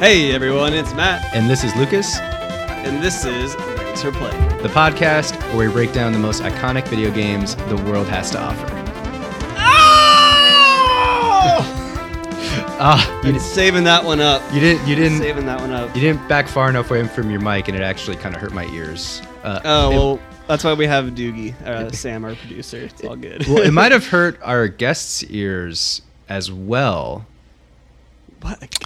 Hey everyone, it's Matt, And this is Lucas, and this is Thanks for Play. the podcast where we break down the most iconic video games the world has to offer. Ah, you, I'm saving that one up. you didn't, you didn't, saving that one up. you didn't back far enough away from your mic, and it actually kind of hurt my ears. Uh, Oh it- well, that's why we have Doogie, uh, Sam, our producer. It's all good. well, it might have hurt our guests' ears as well. What?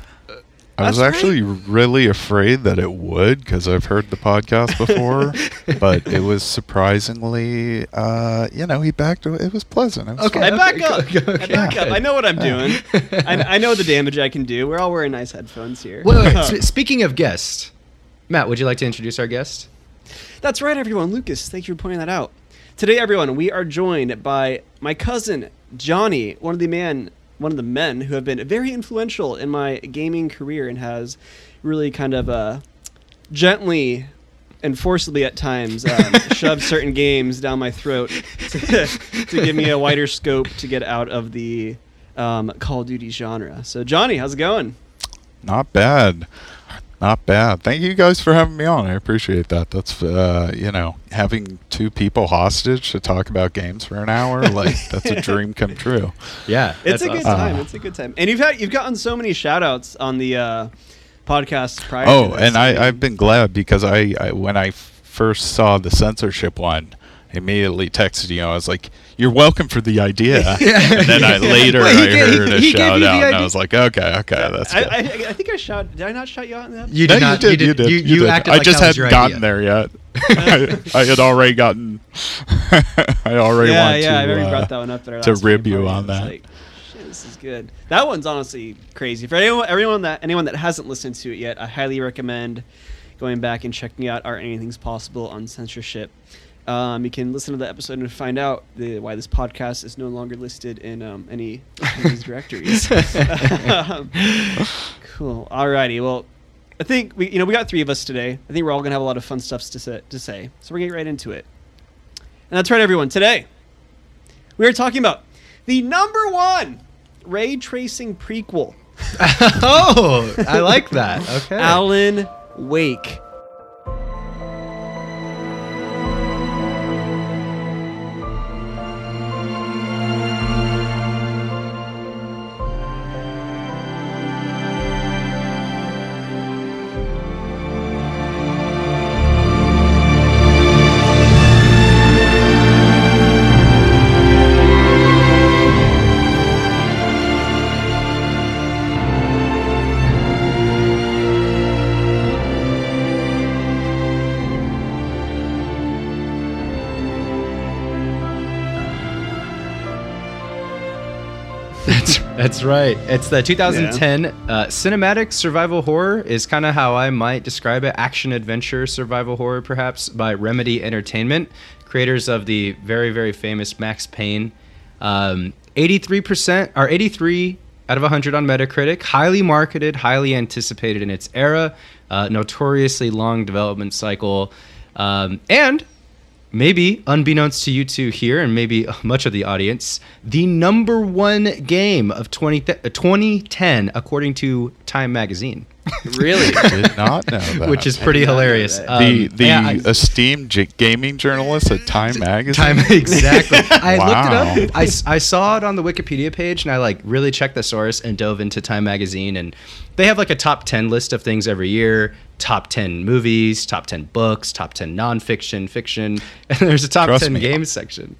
I was That's actually really afraid that it would because I've heard the podcast before, but it was surprisingly, uh, you know, he backed. It was pleasant. It was Okay. I back okay, up. okay, I back up. I know what I'm doing. I, I know the damage I can do. We're all wearing nice headphones here. Wait, wait, s- speaking of guests, Matt, would you like to introduce our guest? That's right, everyone. Lucas, thank you for pointing that out. Today, everyone, we are joined by my cousin Johnny, one of the man, one of the men who have been very influential in my gaming career and has really kind of uh, gently and forcibly at times um, shoved certain games down my throat to, to give me a wider scope to get out of the um, Call of Duty genre. So, Johnny, how's it going? Not bad. Not bad. Thank you guys for having me on. I appreciate that. That's uh, you know, having two people hostage to talk about games for an hour, like that's a dream come true. Yeah, It's that's a good time. Uh, it's a good time. And you've had you've gotten so many shout outs on the uh, podcast prior Oh, to this. and I, I've been glad because I, I when I first saw the censorship one, I immediately texted you. I was like, "You're welcome for the idea." and then I later Wait, he I gave- heard a he shout out, and? I was like, "Okay, okay, that's I, good." I, I think I shot. Did I not shout you out in that? You No, did not. you did. You did. You, you did. acted I like just hadn't gotten idea. there yet. I, I had already gotten. I already yeah, want yeah. to. I already uh, brought that one up at our to rib you on that. Like, Shit, this is good. That one's honestly crazy. For anyone, everyone that anyone that hasn't listened to it yet, I highly recommend going back and checking out our Anything's Possible on censorship. Um, you can listen to the episode and find out the, why this podcast is no longer listed in um, any of these directories. Um, cool. Alrighty. Well, I think we, you know, we got three of us today. I think we're all gonna have a lot of fun stuff to say. To say. So we're gonna get right into it. And that's right, everyone. Today, we are talking about the number one ray tracing prequel, oh, I like that. Okay. Alan Wake. That's, right. It's the 2010 uh, cinematic survival horror is kind of how I might describe it. Action adventure survival horror, perhaps by Remedy Entertainment, creators of the very very famous Max Payne. Um, 83% or 83 out of 100 on Metacritic. Highly marketed, highly anticipated in its era. Uh, notoriously long development cycle, um, and maybe unbeknownst to you two here and maybe much of the audience the number one game of 20 th- uh, 2010 according to time magazine Really? Did not know that. which is pretty did not know hilarious that. the Um, the yeah, I- esteemed j- gaming journalist at Time Magazine. Time exactly. I Wow. looked it up. I saw it on the Wikipedia page, and I like really checked the source and dove into Time magazine, and they have like a top ten list of things every year. Top ten movies, top ten books, top ten nonfiction, fiction, and there's a top Trust ten me. games section.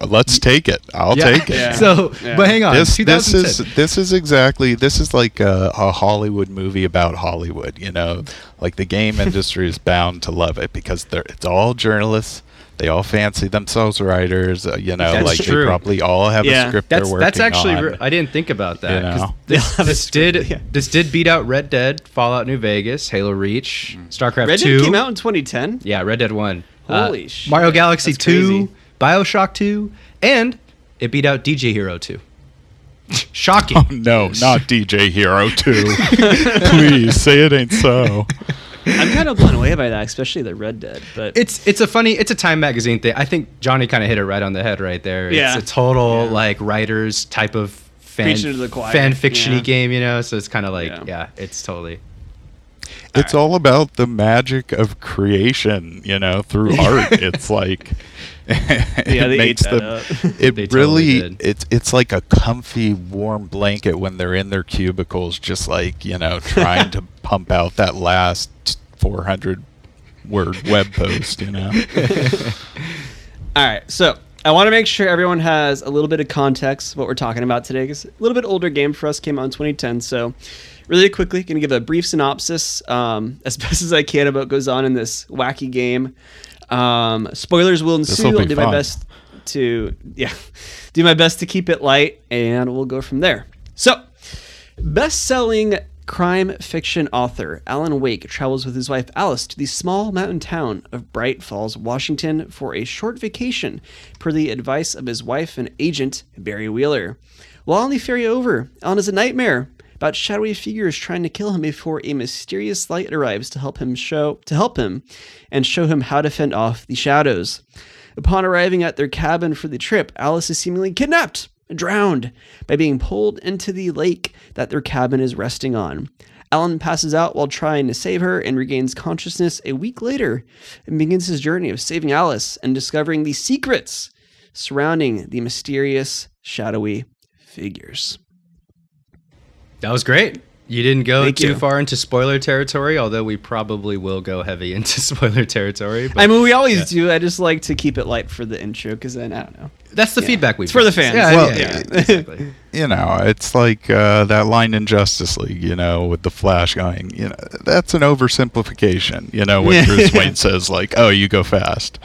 Uh, let's take it. I'll Yeah. take it. Yeah. So, Yeah. but hang on. This this is this is exactly this is like a, a Hollywood movie about Hollywood. You know, like the game industry is bound to love it because they're it's all journalists. They all fancy themselves writers. Uh, you know, That's like true. they probably all have Yeah. a script That's they're working that's actually on. re- I didn't think about that. You 'cause know. This, have this script, did yeah. this did beat out Red Dead, Fallout New Vegas, Halo Reach, StarCraft Red Two. Dead came out in 2010. Yeah, Red Dead One. Holy Uh, shit, Mario Galaxy that's Two, crazy. Bioshock Two, and it beat out DJ Hero Two. Shocking. Oh no, not DJ Hero 2. Please say it ain't so. I'm kind of blown away by that, especially the Red Dead. But It's it's a funny it's a Time magazine thing. I think Johnny kind of hit it right on the head right there. Yeah. It's a total Yeah. like writers type of fan to the choir, fan fictiony yeah. game, you know. So it's kind of like Yeah. yeah. it's totally it's all about the magic of creation, you know, through art. It's like Yeah, they that up. it They really did. it's it's like a comfy warm blanket when they're in their cubicles just like, you know, trying to pump out that last 400 word web post, you know. All right, so I want to make sure everyone has a little bit of context of what we're talking about today. Because a little bit older game for us came out in 2010. So, really quickly, going to give a brief synopsis um, as best as I can about what goes on in this wacky game. Um, spoilers will ensue. I'll do my best to yeah, do my best to keep it light, and we'll go from there. So, best-selling crime fiction author Alan Wake travels with his wife Alice to the small mountain town of Bright Falls, Washington for a short vacation per the advice of his wife and agent Barry Wheeler. While on the ferry over, Alan has a nightmare about shadowy figures trying to kill him before a mysterious light arrives to help him show to help him and show him how to fend off the shadows. Upon arriving at their cabin for the trip, Alice is seemingly kidnapped and drowned by being pulled into the lake that their cabin is resting on. Alan passes out while trying to save her and regains consciousness a week later and begins his journey of saving Alice and discovering the secrets surrounding the mysterious, shadowy figures. That was great. You didn't go Thank too you. far into spoiler territory, although we probably will go heavy into spoiler territory. But I mean, we always do. I just like to keep it light for the intro because then I don't know. that's the feedback we. It's for the fans. Yeah, Well, yeah, yeah, exactly. you know, it's like uh, that line in Justice League, you know, with the Flash going, you know, that's an oversimplification. You know, when Bruce Wayne says like, "Oh, you go fast."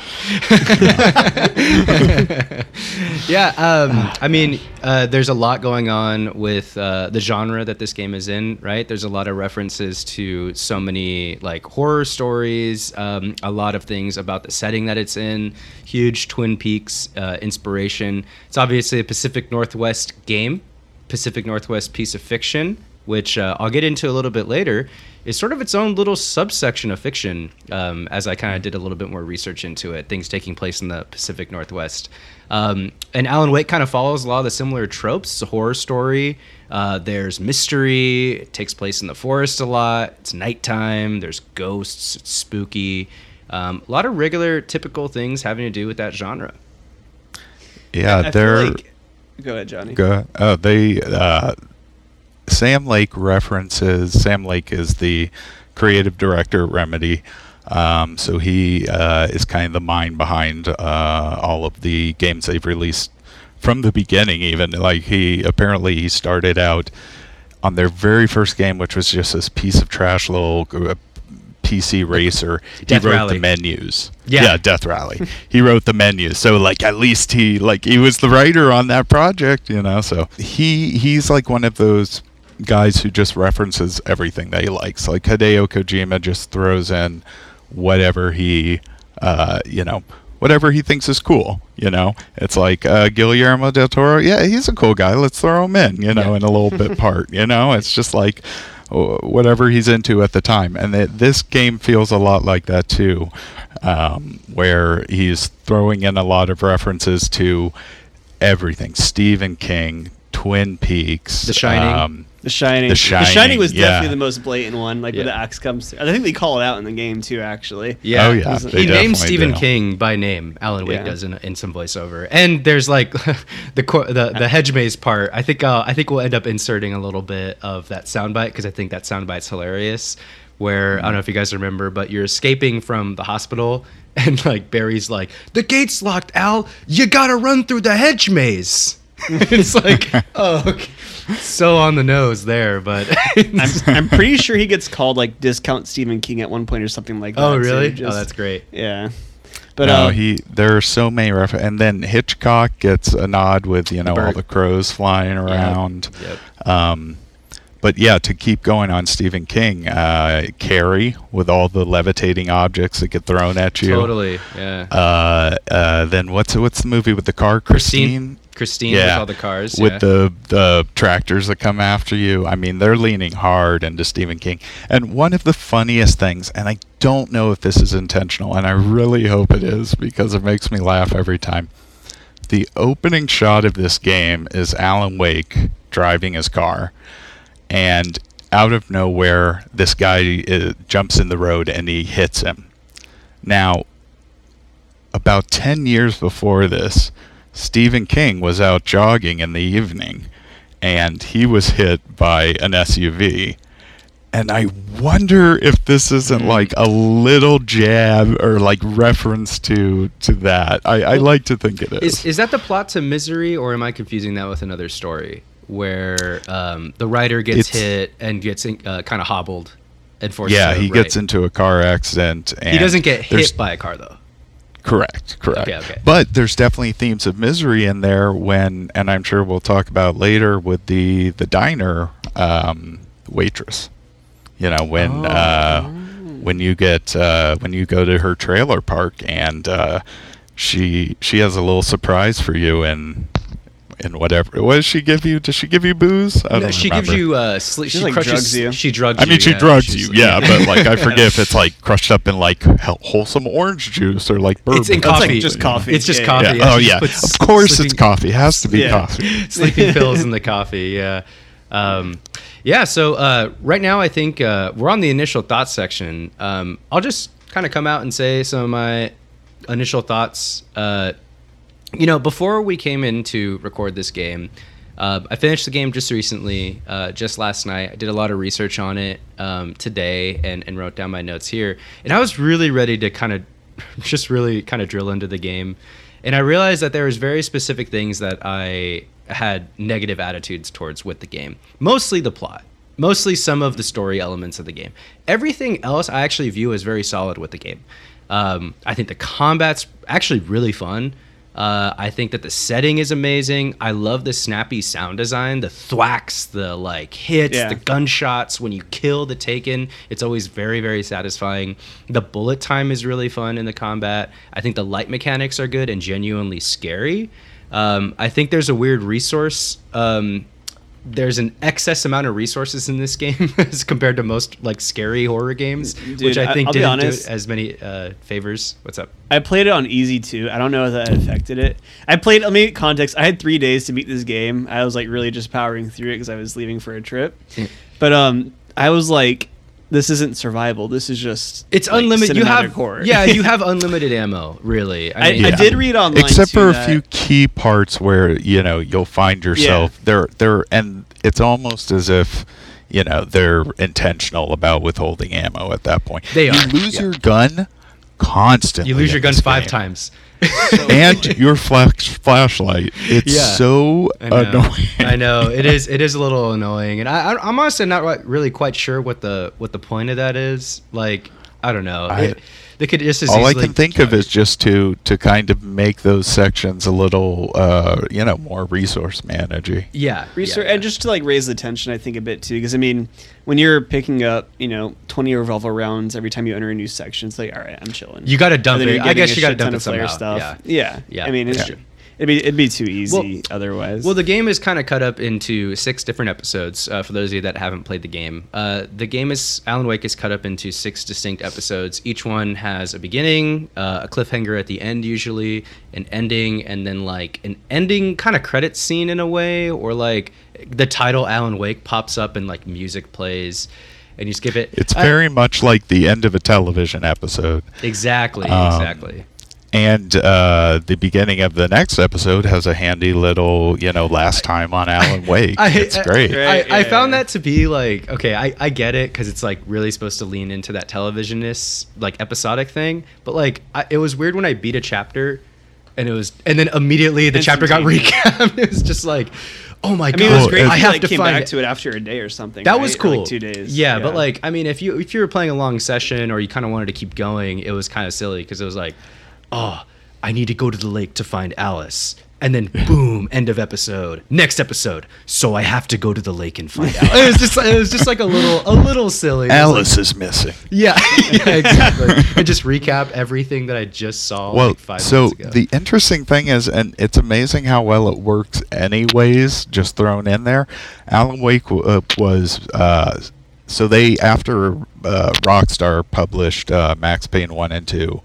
yeah, um, I mean, uh, there's a lot going on with uh, the genre that this game is in, right? There's a lot of references to so many like horror stories, um, a lot of things about the setting that it's in, huge Twin Peaks uh, inspiration. It's obviously a Pacific Northwest game, Pacific Northwest piece of fiction, which uh, I'll get into a little bit later, is sort of its own little subsection of fiction. Um, as I kind of did a little bit more research into it, things taking place in the Pacific Northwest. Um, and Alan Wake kind of follows a lot of the similar tropes. It's a horror story. Uh, there's mystery. It takes place in the forest a lot. It's nighttime. There's ghosts. It's spooky. Um, a lot of regular, typical things having to do with that genre. Yeah, I feel they're like- go ahead, Johnny. go. Oh, they. Uh, Sam Lake references. Sam Lake is the creative director at Remedy. Um, so he uh, is kind of the mind behind uh, all of the games they've released from the beginning. Even like he apparently he started out on their very first game, which was just this piece of trash little PC racer. Death he wrote Rally. the menus. Yeah. Death Rally. he wrote the menus. So like at least he like he was the writer on that project, you know. So he he's like one of those guys who just references everything that he likes. Like Hideo Kojima just throws in whatever he uh, you know, whatever he thinks is cool, you know. It's like uh, Guillermo del Toro, yeah, he's a cool guy. Let's throw him in, you know, Yeah. in a little bit part, you know. It's just like whatever he's into at the time. And th- this game feels a lot like that too, um, where he's throwing in a lot of references to everything: Stephen King, Twin Peaks, The Shining. um, The Shining. The Shining, was yeah. definitely the most blatant one. Like when Yeah. the axe comes. Through. I think they call it out in the game too. Actually. Yeah. Oh, yeah, they he names Stephen do. King by name. Alan Wake Yeah. does in, in some voiceover, and there's like the the the hedge maze part. I think uh, I think we'll end up inserting a little bit of that soundbite because I think that soundbite's hilarious. Where I don't know if you guys remember, but you're escaping from the hospital, and like Barry's like, "The gate's locked, Al. You gotta run through the hedge maze." it's like, oh, okay. so on the nose there, but I'm, I'm pretty sure he gets called like discount Stephen King at one point or something like that. oh too, really? just- oh, that's great. Yeah. But no, uh, he there are so many refer- and then Hitchcock gets a nod with you know all the crows flying around. Yep. Um, but yeah, to keep going on Stephen King, uh, Carrie with all the levitating objects that get thrown at you. Totally. Yeah. Uh, uh, then what's what's the movie with the car? Christine. Christine. Christine with all the cars. with yeah. the the tractors that come after you. I mean, they're leaning hard into Stephen King. And one of the funniest things, and I don't know if this is intentional, and I really hope it is because it makes me laugh every time. The opening shot of this game is Alan Wake driving his car, and out of nowhere, this guy uh, jumps in the road and he hits him. Now, about 10 years before this, Stephen King was out jogging in the evening and he was hit by an SUV. And I wonder if this isn't Hmm. like a little jab or like reference to to that. I, I like to think it is. Is is that the plot to Misery, or am I confusing that with another story where um, the writer gets It's- hit and gets uh, kind of hobbled and forced? yeah, he write? gets into a car accident. And He doesn't get hit by a car though. Correct, correct. Okay, okay. But there's definitely themes of misery in there when, and I'm sure we'll talk about later with the the diner um, waitress. You know when Oh. uh, when you get uh, when you go to her trailer park and uh, she she has a little surprise for you and and whatever. What does she give you? Does she give you booze? I don't she remember. gives you uh, sli- She, she like, crushes drugs you. She drugs I mean, you, she yeah. drugs She's- you, yeah, but like I forget if it's like crushed up in like wholesome orange juice or like bourbon. It's in It's like coffee. just coffee. It's just Yeah, coffee. Yeah. yeah, Oh yeah. Of course, sleeping- it's coffee. It has to be Yeah. coffee. sleeping pills in the coffee. Yeah. Um, yeah. So uh, right now, I think uh, we're on the initial thoughts section. Um, I'll just kind of come out and say some of my initial thoughts. Uh, you know, before we came in to record this game, uh, I finished the game just recently, uh, just last night. I did a lot of research on it um, today and, and wrote down my notes here. And I was really ready to kind of just really kind of drill into the game. And I realized that there was very specific things that I had negative attitudes towards with the game. Mostly the plot. Mostly some of the story elements of the game. Everything else I actually view as very solid with the game. Um, I think the combat's actually really fun. Uh, I think that the setting is amazing. I love the snappy sound design, the thwacks, the like hits, Yeah. the gunshots when you kill the taken. It's always very, very satisfying. The bullet time is really fun in the combat. I think the light mechanics are good and genuinely scary. Um, I think there's a weird resource. Um, there's an excess amount of resources in this game as compared to most like scary horror games, Dude, which I think I'll didn't do it as many uh, favors. What's up? I played it on easy too. I don't know if that affected it. I played. Let me context. I had three days to beat this game. I was like really just powering through it because I was leaving for a trip. But um, I was like, this isn't survival. This is just It's like, unlimited. You have horror. yeah, you have unlimited ammo. Really, I, mean, I Yeah. did read online, Except too, for a that- few key parts where you know you'll find yourself there. There and it's almost as if you know they're intentional about withholding ammo at that point. They you are, lose yeah. your gun constantly. you lose your gun five game. times. and your flash flashlight. It's Yeah. so I annoying. I know it is. It is a little annoying, and I, I, I'm honestly not really quite sure what the what the point of that is. Like, I don't know. I- It- they could just as All I can think of is just to to kind of make those sections a little, uh, you know, more resource managey. yeah, resource, yeah, and just to like raise the tension i think a bit too because i mean when you're picking up you know 20 revolver rounds every time you enter a new section it's like all right i'm chilling You gotta dump it. I guess you gotta ton dump of it Flare somehow. yeah Yeah. i mean it's Yeah. It'd be it'd be too easy Well- otherwise Well, the game is kind of cut up into six different episodes. Uh, for those of you that haven't played the game, uh, the game is Alan Wake is cut up into six distinct episodes. Each one has a beginning, uh, a cliffhanger at the end, usually an ending, and then like an ending kind of credit scene in a way, or like the title Alan Wake pops up and like music plays, and you skip it. It's I- very much like the end of a television episode. exactly, Um, exactly. And uh, the beginning of the next episode has a handy little, you know, last time on Alan Wake. I- it's I- great. Right. I, I yeah, found yeah. that to be like okay I, I get it because it's like really supposed to lean into that televisionist like episodic thing but like I, it was weird when i beat a chapter and it was and then immediately the chapter got Instantaneous. recapped it was just like oh my god! I god mean, it was great. I if i you, have like, to came find back it. to it after a day or something. that right? was Or, cool like two days. yeah, but like i mean if you if you were playing a long session or you kind of wanted to keep going it was kind of silly because it was like oh i need to go to the lake to find alice and then boom end of episode next episode so i have to go to the lake and find alice it was just it was just like a little a little silly was like- Alice is missing. yeah, yeah exactly and just recap everything that i just saw Well, like so the interesting thing is, and it's amazing how well it works, anyways. Just thrown in there, Alan Wake uh, was. Uh, so they after uh, Rockstar published uh, Max Payne one and two,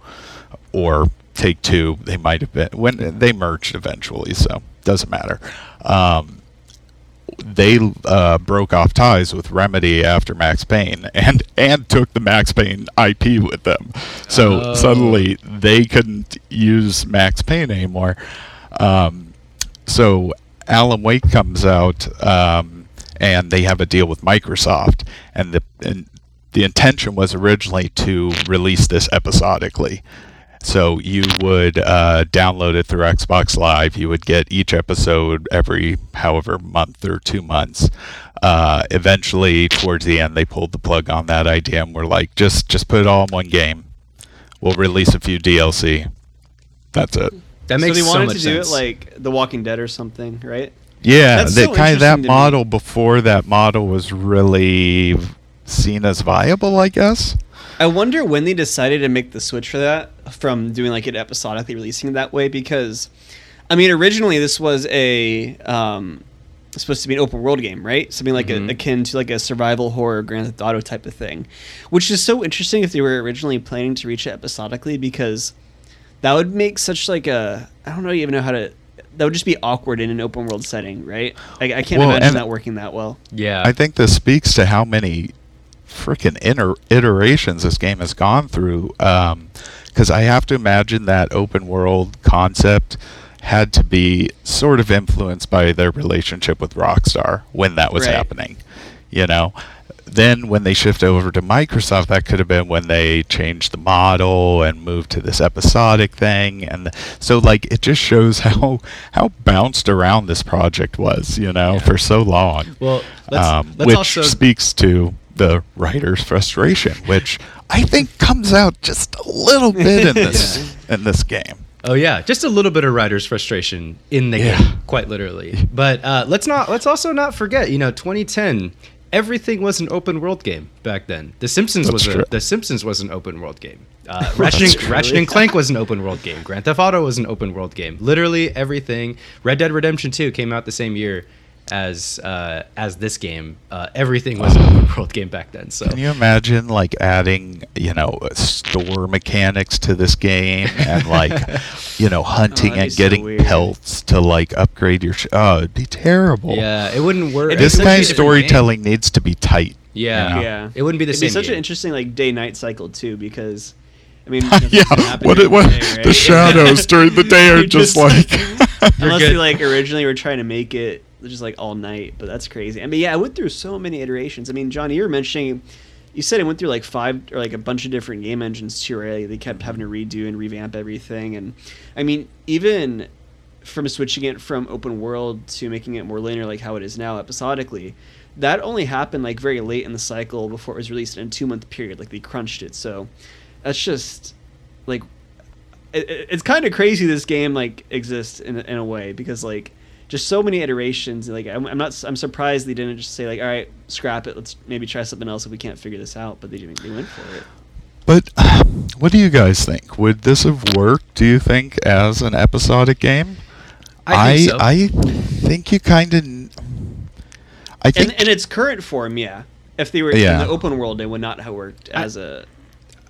or Take Two, they might have been when they merged eventually. So doesn't matter. Um, they uh, broke off ties with Remedy after Max Payne, and and took the Max Payne IP with them. So Oh. suddenly they couldn't use Max Payne anymore. Um, so Alan Wake comes out, um, and they have a deal with Microsoft, and the and the intention was originally to release this episodically. So you would uh, download it through Xbox Live. You would get each episode every however month or two months. Uh, eventually, towards the end, they pulled the plug on that idea and were like, just just put it all in one game. We'll release a few DLC. That's it. That makes so they so wanted much to do sense. it like The Walking Dead or something, right? Yeah, That's that so kind of that interesting to me. model before that model was really seen as viable, I guess. I wonder when they decided to make the switch for that from doing like it episodically releasing it that way because I mean originally this was a um supposed to be an open world game, right? Something like Mhm. a, akin to like a survival horror Grand Theft Auto type of thing. Which is so interesting if they were originally planning to reach it episodically because that would make such like a I don't know even know how to that would just be awkward in an open world setting, right? I, I can't Well, imagine that working that well. yeah. I think this speaks to how many freaking inter- iterations this game has gone through. Because I have to imagine that open world concept had to be sort of influenced by their relationship with Rockstar when that was Right. happening. You know, then when they shift over to Microsoft, that could have been when they changed the model and moved to this episodic thing, and so like it just shows how how bounced around this project was, you know, Yeah. for so long well, let's, um, let's which also speaks to the writer's frustration, which I think comes out just a little bit in this in this game. Oh yeah, just a little bit of writer's frustration in the Yeah. game, quite literally. But uh, let's not let's also not forget, you know, 2010, everything was an open world game back then. The Simpsons That's was a. The Simpsons was an open world game. Uh, Ratchet, and. Ratchet and Clank was an open world game. Grand Theft Auto was an open world game. Literally everything. Red Dead Redemption 2 came out the same year as uh, as this game. Uh, everything was an open world game back then. So Can you imagine like adding, you know, store mechanics to this game and like, you know, hunting Oh, and getting weird. pelts to like upgrade your? Sh- oh, it'd be terrible. yeah, it wouldn't work. This kind of different storytelling needs to be tight. Yeah. you know? Yeah, It wouldn't be the It'd same Be such game. an interesting like day night cycle too, because I mean, yeah. nothing's gonna happen What? It, what? the day, right? The shadows during the day are just, just like. Unless good. they like originally were trying to make it just like all night, but that's crazy. I mean, yeah, I went through so many iterations. I mean, Johnny, you were mentioning, you said it went through like five or like a bunch of different game engines too, right? They kept having to redo and revamp everything, and I mean, even from switching it from open world to making it more linear, like how it is now, episodically. That only happened like very late in the cycle before it was released in a two month period. Like they crunched it, so that's just like it- it's kind of crazy this game like exists in, in a way because like just so many iterations like I'm, I'm not i'm surprised they didn't just say like all right scrap it let's maybe try something else if we can't figure this out but they didn't they went for it But what do you guys think? Would this have worked? Do you think as an episodic game? I think so. I think you kind of. I in, think in its current form yeah if they were Yeah. in the open world it would not have worked as a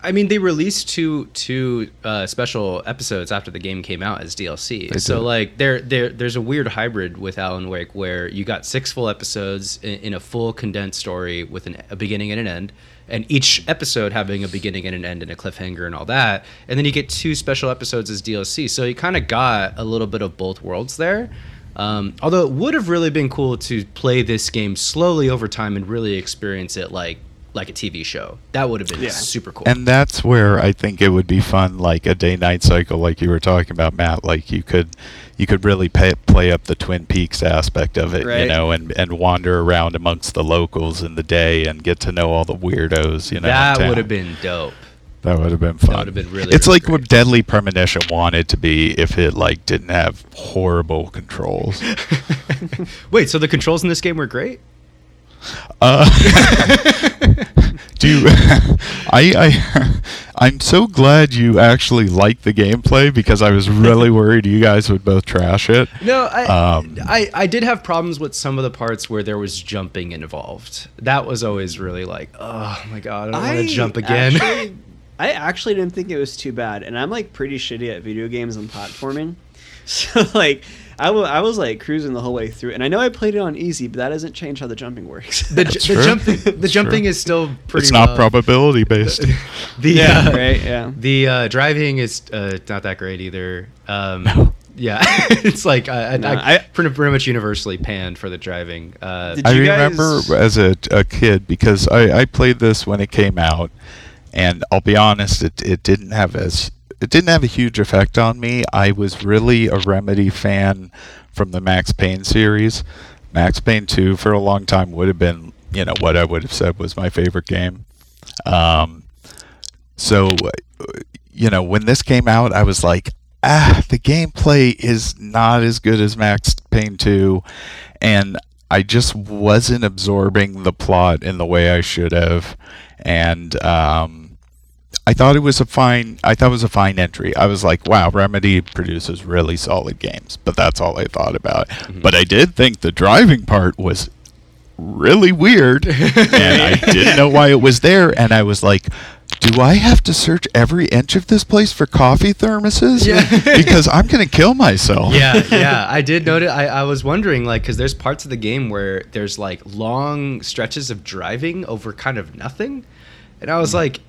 I mean, they released two two uh, special episodes after the game came out as DLC. They so did. like there there there's a weird hybrid with Alan Wake where you got six full episodes in, in a full condensed story with an, a beginning and an end, and each episode having a beginning and an end and a cliffhanger and all that, and then you get two special episodes as DLC. So you kind of got a little bit of both worlds there. Um, although it would have really been cool to play this game slowly over time and really experience it like like a TV show. That would have been Yeah. super cool. And that's where I think it would be fun, like a day-night cycle, like you were talking about, Matt. Like you could, you could really pay, play up the Twin Peaks aspect of it, you know, and and wander around amongst the locals in the day and get to know all the weirdos, you know. that would have been dope. That would have been fun. That would have been really, It's really like what Deadly Premonition wanted to be if it like didn't have horrible controls. Wait, so the controls in this game were great? Uh, do you, I I I'm so glad you actually like the gameplay because I was really worried you guys would both trash it. No, I, Um, I I did have problems with some of the parts where there was jumping involved. That was always really like, oh my god, I don't want to jump again. Actually, I actually didn't think it was too bad, and I'm like pretty shitty at video games and platforming. So like, I wa- I was like cruising the whole way through, and I know I played it on easy, but that doesn't change how the jumping works. The, That's the true. jumping the That's jumping true. is still pretty. it's not well. probability based. The, yeah, uh, right. Yeah. The uh, driving is uh, not that great either. Um, No. Yeah, it's like I, I, No, I, I- pretty, pretty much universally panned for the driving. Uh, I you remember as a, a kid because I, I played this when it came out, and I'll be honest, it, it didn't have as it didn't have a huge effect on me. I was really a Remedy fan from the Max Payne series. Max Payne 2 for a long time would have been, you know, what I would have said was my favorite game. Um, so, you know, when this came out, I was like, ah, the gameplay is not as good as Max Payne 2, and I just wasn't absorbing the plot in the way I should have, and um, I thought it was a fine. I thought it was a fine entry. I was like, wow, Remedy produces really solid games, but that's all I thought about. But I did think the driving part was really weird, and I didn't know why it was there, and I was like. Do I have to search every inch of this place for coffee thermoses? Yeah. because I'm gonna kill myself. yeah, yeah. I did notice. I, I was wondering, like, because there's parts of the game where there's like long stretches of driving over kind of nothing, and I was like, "Eh,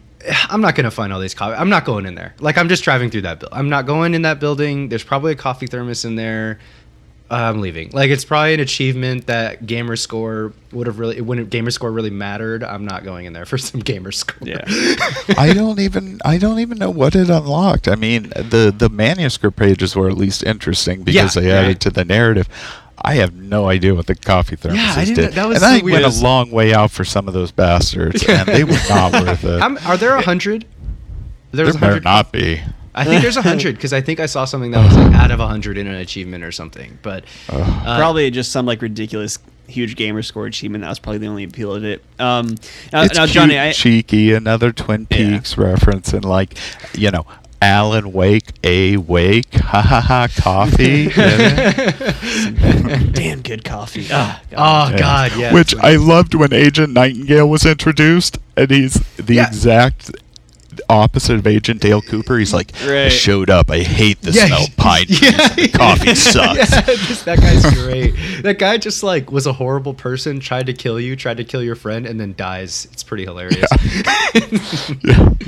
I'm not gonna find all these coffee. I'm not going in there. Like, I'm just driving through that. Bu- I'm not going in that building. There's probably a coffee thermos in there. Uh, I'm leaving. Like, it's probably an achievement that gamer score would have really when gamer score really mattered. I'm not going in there for some gamer score. Yeah. I don't even I don't even know what it unlocked. I mean, the the manuscript pages were at least interesting because Yeah, they added right. to the narrative. I have no idea what the coffee thermoses Yeah, I didn't- did. that was and the I went a long way out for some of those bastards, and they were not worth it. How m- are there a hundred? there There's better hundred. not be. I think there's a hundred because I think I saw something that was like out of a hundred in an achievement or something. But uh, probably just some like ridiculous huge gamer score achievement. That was probably the only appeal of it. Um, now, it's now cute, I, cheeky, another Twin Yeah. Peaks reference, and like, you know, Alan Wake, a Wake, ha ha ha, coffee. damn good coffee. Ah, God. oh Yeah. god, yeah. Which I loved when Agent Nightingale was introduced, and he's the Yeah. exact opposite of Agent Dale Cooper. He's like, I showed up. I hate the Yeah, smell of pine trees. yeah, the coffee sucks. Yeah, just- that guy's great. that guy just like was a horrible person, tried to kill you, tried to kill your friend, and then dies. It's pretty hilarious. Yeah.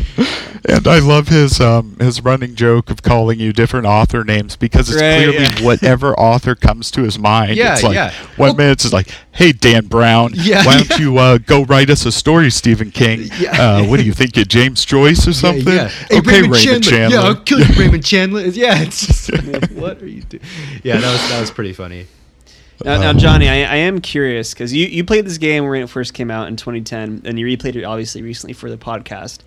And I love his um, his running joke of calling you different author names because it's Right, clearly yeah. whatever author comes to his mind. Yeah, it's like yeah. one Well- minute it's like, "Hey Dan Brown, Yeah, why don't yeah. you uh, go write us a story, Stephen King? Yeah. Uh, what do you think, you James Joyce or something? Yeah, yeah. Hey, okay, Raymond, Chandler. Yeah, I'll kill you, Raymond Chandler. Yeah, it's just what are you doing? Yeah, that was that was pretty funny. Now, now Um, Johnny, I, I am curious because you, you played this game when it first came out in 2010, and you replayed it obviously recently for the podcast,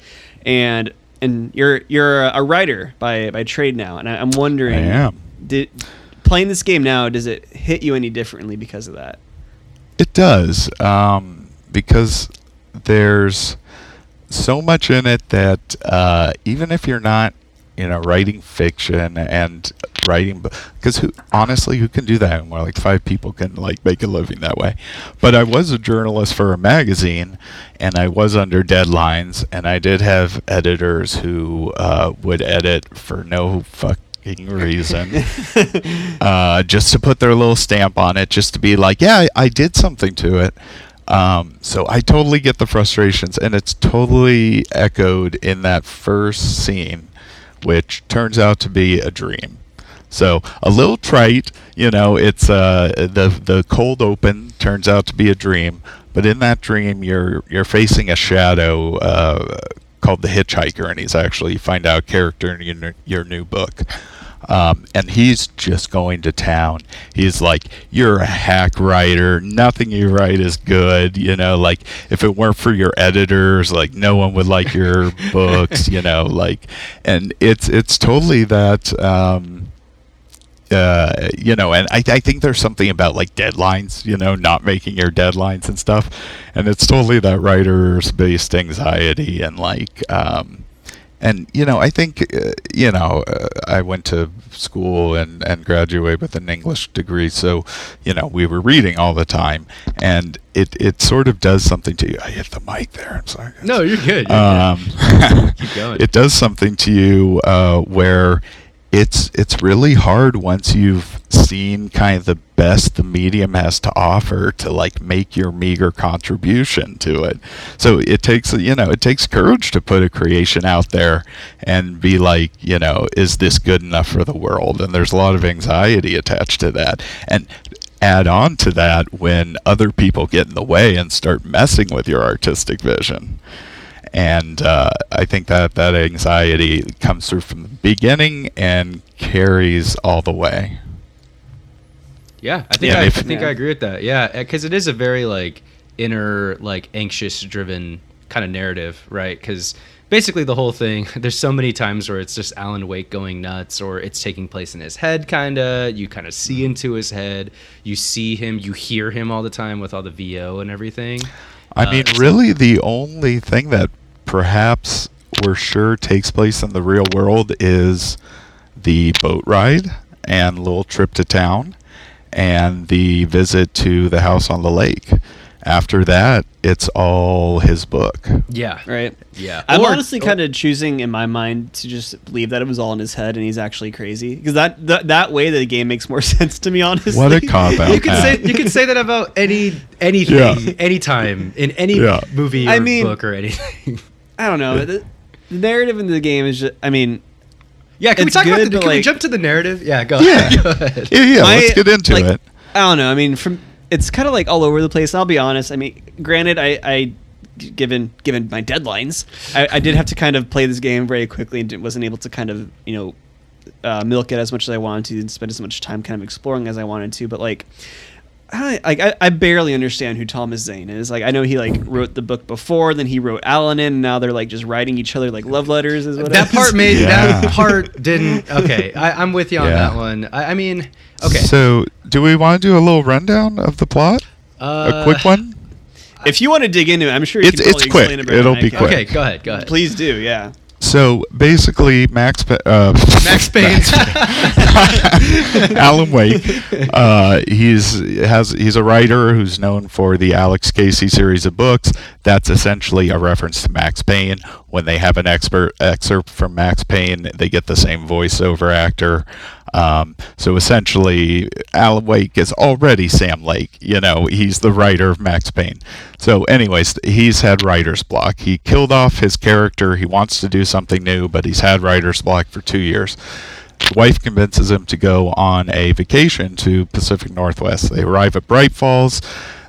and and you're you're a writer by by trade now, and I, I'm wondering, I am. did playing this game now does it hit you any differently because of that? It does, um, because there's so much in it that uh, even if you're not, you know, writing fiction and writing, because who honestly, who can do that anymore? Like five people can like make a living that way. But I was a journalist for a magazine, and I was under deadlines, and I did have editors who uh, would edit for no fuck reason uh, just to put their little stamp on it, just to be like, yeah, I, I did something to it. Um, so I totally get the frustrations, and it's totally echoed in that first scene, which turns out to be a dream. So a little trite, you know. It's uh, the the cold open turns out to be a dream, but in that dream, you're you're facing a shadow uh, called the Hitchhiker, and he's actually you find out character in your your new book. Um, and he's just going to town. He's like, "You're a hack writer. Nothing you write is good. You know, like if it weren't for your editors, like no one would like your books. You know, like, and it's it's totally that." Um, uh, you know, and I, I think there's something about like deadlines, you know, not making your deadlines and stuff, and it's totally that writer's based anxiety and like, um, and you know, I think, uh, you know, uh, I went to school and and graduated with an English degree, so you know, we were reading all the time, and it it sort of does something to you. I hit the mic there. I'm sorry. No, you're good. You're Um, Keep going. It does something to you uh, where it's it's really hard once you've seen kind of the best the medium has to offer to like make your meager contribution to it. So it takes you know it takes courage to put a creation out there and be like you know is this good enough for the world? And there's a lot of anxiety attached to that. And add on to that when other people get in the way and start messing with your artistic vision. And uh, I think that that anxiety comes through from the beginning and carries all the way. Yeah, I think Yeah, I, I if- think I agree with that. Yeah, because it is a very like inner, like anxious driven kind of narrative, right? Because basically the whole thing, there's so many times where it's just Alan Wake going nuts, or it's taking place in his head, kind of. You kind of see into his head. You see him, you hear him all the time with all the VO and everything. I mean, really, the only thing that perhaps we're sure takes place in the real world is the boat ride and little trip to town and the visit to the house on the lake. After that, it's all his book. Yeah, Right. Yeah, I'm Or- honestly kind of choosing in my mind to just believe that it was all in his head and he's actually crazy because that, that that way the game makes more sense to me. Honestly, What a cop out. You can say you can say that about any anything, Yeah. anytime in any Yeah. movie or I mean- book or anything. I don't know. The, the narrative in the game is just. I mean, Yeah, can we It's talk about the? but, Can we jump to the narrative? Yeah, go. Yeah. go ahead. Yeah, yeah, my- let's get into like, it. I don't know. I mean, from it's kind of like all over the place. I'll be honest. I mean, granted, I, I given given my deadlines, I, I did have to kind of play this game very quickly and wasn't able to kind of you know uh, milk it as much as I wanted to and spend as much time kind of exploring as I wanted to. But like. I, like I, I barely understand who Thomas Zane is. Like I know he like wrote the book before, then he wrote Alan in. And now they're like just writing each other like love letters. Is what it That is. part made Yeah. that part didn't. Okay, I, I'm with you on Yeah. that one. I, I mean, okay. So, do we want to do a little rundown of the plot? uh, a quick one? If you want to dig into it, I'm sure you It's- can it's quick. It It'll be quick. Okay, go ahead. Go ahead. Please do, yeah. So basically, Max Pa- uh, Max Payne. Alan Wake. Uh, he's has he's a writer who's known for the Alex Casey series of books. That's essentially a reference to Max Payne. When they have an expert excerpt from Max Payne, they get the same voiceover actor. Um, so essentially, Alan Wake is already Sam Lake. You know, he's the writer of Max Payne. So, anyways, he's had writer's block. He killed off his character. He wants to do something new, but he's had writer's block for two years. Wife convinces him to go on a vacation to Pacific Northwest. They arrive at Bright Falls.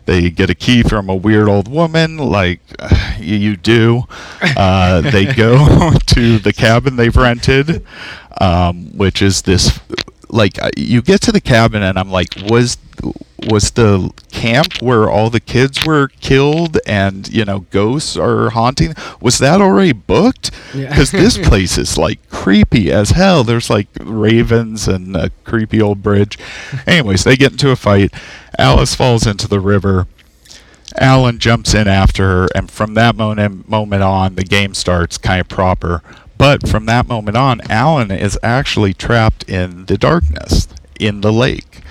They get a key from a weird old woman, like you, do. Uh, they go to the cabin they've rented, um, which is this. Like you get to the cabin, and I'm like, was was the camp where all the kids were killed and you know ghosts are haunting? Was that already booked? Yeah. Because this place is like creepy as hell. There's like ravens and a creepy old bridge. Anyways, they get into a fight. Alice falls into the river. Alan jumps in after her, and from that moment moment on, the game starts kind of proper. But from that moment on, Alan is actually trapped in the darkness in the lake,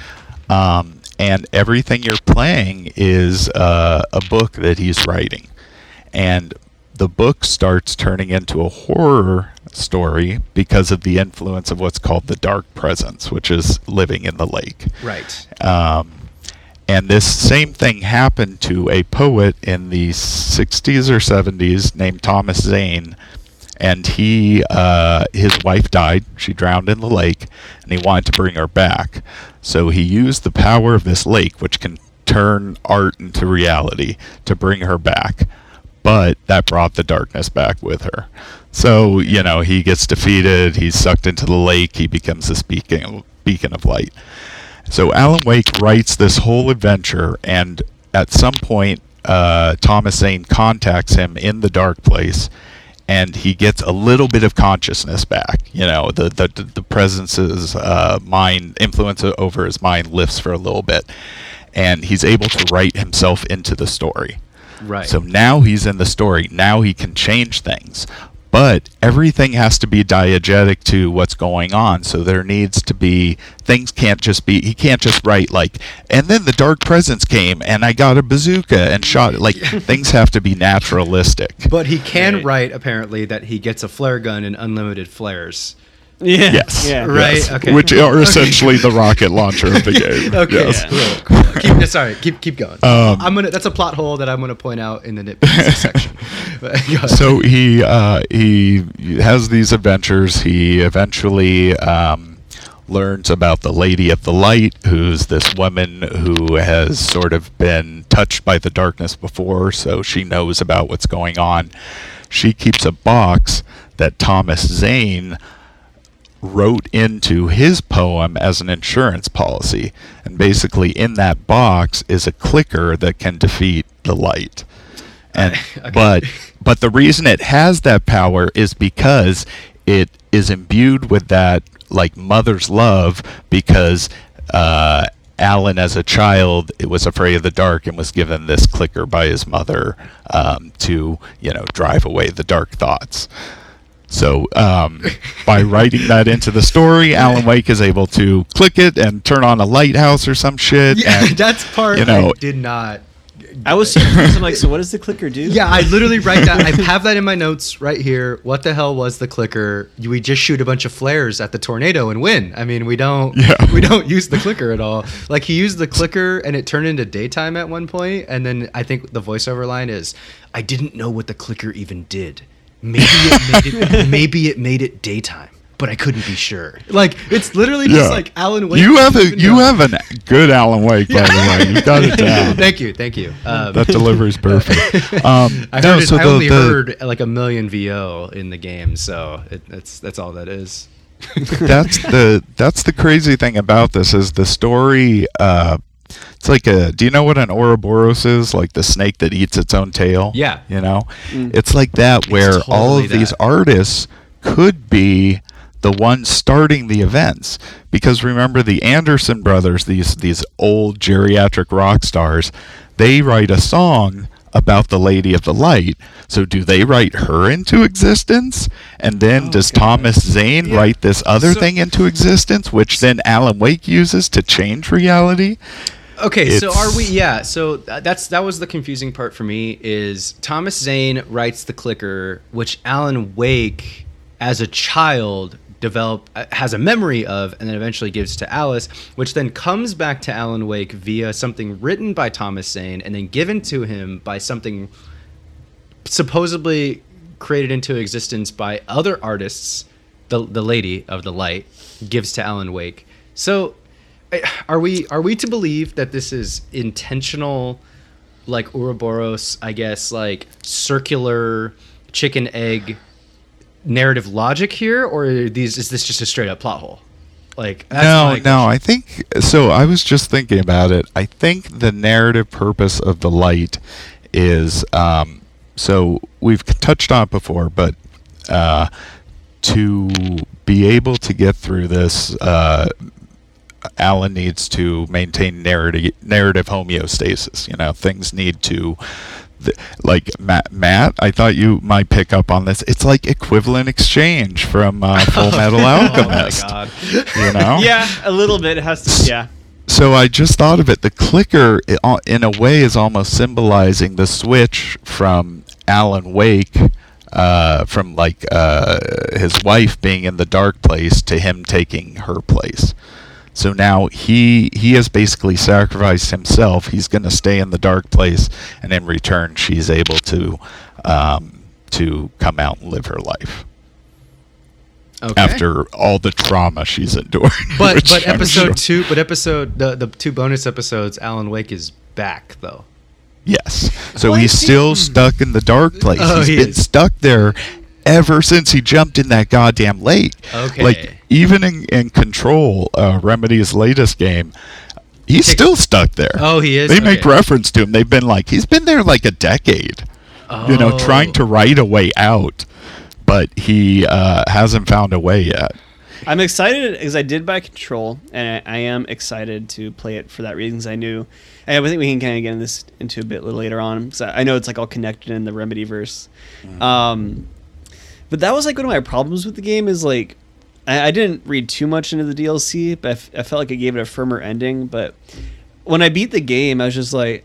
um, and everything you're playing is uh, a book that he's writing, and the book starts turning into a horror story because of the influence of what's called the dark presence, which is living in the lake. right. Um, and this same thing happened to a poet in the 60s or 70s named Thomas Zane. And he, uh, his wife died. She drowned in the lake, and he wanted to bring her back. So he used the power of this lake, which can turn art into reality, to bring her back. But that brought the darkness back with her. So, you know, he gets defeated, he's sucked into the lake, he becomes this beacon, beacon of light. So Alan Wake writes this whole adventure, and at some point, uh, Thomas Zane contacts him in the dark place, and he gets a little bit of consciousness back. You know, the the the presence's uh, mind influence over his mind lifts for a little bit, and he's able to write himself into the story. Right. So now he's in the story. Now he can change things. But everything has to be diegetic to what's going on. So there needs to be things can't just be he can't just write like and then the dark presence came and I got a bazooka and shot like things have to be naturalistic. But he can Right. write apparently that he gets a flare gun and unlimited flares. Yeah. Yes. Yeah. Right, yes. okay. Which are essentially the rocket launcher of the game. Okay, Yes. cool, cool. Keep, sorry, keep keep going. Um, I'm gonna. That's a plot hole that I'm gonna point out in the nitpicks section. But so he uh, he has these adventures. He eventually um, learns about the Lady of the Light, who's this woman who has sort of been touched by the darkness before, so she knows about what's going on. She keeps a box that Thomas Zane wrote into his poem as an insurance policy. And basically, in that box is a clicker that can defeat the light. And Okay. but but the reason it has that power is because it is imbued with that like mother's love because uh, Alan, as a child, it was afraid of the dark and was given this clicker by his mother um, to, you know, drive away the dark thoughts. So, um, by writing that into the story, Alan Wake is able to click it and turn on a lighthouse or some shit. yeah, and, that's part you know- I did not. I was so. I'm like, so what does the clicker do? Yeah, I literally write that. I have that in my notes right here. What the hell was the clicker? We just shoot a bunch of flares at the tornado and win. I mean, we don't. Yeah. We don't use the clicker at all. Like he used the clicker and it turned into daytime at one point, and then I think the voiceover line is, "I didn't know what the clicker even did. Maybe it made it. maybe it made it daytime." But I couldn't be sure. Like it's literally just like Alan Wake. You have a doesn't you have a good Alan Wake, by the way. You got it down. thank you, thank you. Um, that delivery's perfect. Um, I, no, heard it, so I the- only the- heard like a million VO in the game, so it, that's that's all that is. that's the that's the crazy thing about this is the story. Uh, it's like a. Do you know what an Ouroboros is? Like the snake that eats its own tail. Yeah. You know, mm. it's like that where all totally of these artists could be the ones starting the events because remember the Anderson brothers, these these old geriatric rock stars, they write a song about the Lady of the Light. So do they write her into existence? And then does Thomas Zane Yeah. write this other So- thing into existence, which then Alan Wake uses to change reality? Okay, so are we? Yeah, so that's that was the confusing part for me. Is Thomas Zane writes the clicker, which Alan Wake, as a child, develop uh, has a memory of, and then eventually gives to Alice, which then comes back to Alan Wake via something written by Thomas Zane and then given to him by something supposedly created into existence by other artists. The the Lady of the Light gives to Alan Wake. So are we are we to believe that this is intentional like Ouroboros, I guess, like circular chicken egg narrative logic here, or these is this just a straight up plot hole? Like no, no. I think so. I was just thinking about it. I think the narrative purpose of the light is um, so we've touched on it before, but uh, to be able to get through this, uh, Alan needs to maintain narrative narrative homeostasis. You know, things need to. th- Like Matt, Matt, I thought you might pick up on this. It's like equivalent exchange from uh, Full Metal Oh my Alchemist. god. You know, Yeah, a little bit. It has to. Yeah. so I just thought of it. The clicker, uh, in a way, is almost symbolizing the switch from Alan Wake, uh, from like uh, his wife being in the dark place to him taking her place. So now he he has basically sacrificed himself. He's going to stay in the dark place, and in return, she's able to um, to come out and live her life Okay. after all the trauma she's endured. but but I'm episode sure- two, but episode the the two bonus episodes, Alan Wake is back though. Yes. So Oh, he's still stuck in the dark place. Oh, he's he been is. stuck there ever since he jumped in that goddamn lake. Okay. Like even in, in Control, uh, Remedy's latest game, he's Take- still stuck there. Oh, he is? They make reference to him. They've been like he's been there like a decade. Oh. You know, trying to Oh. write a way out, but he uh, hasn't found a way yet. I'm excited because I did buy Control, and I, I am excited to play it for that reason. 'cause I knew, and I think we can kind of get in this into a bit a little later on. Because I I know it's like all connected in the Remedy verse. Um, but that was like one of my problems with the game is like I, I didn't read too much into the DLC, but I, f- I felt like it gave it a firmer ending. But when I beat the game, I was just like,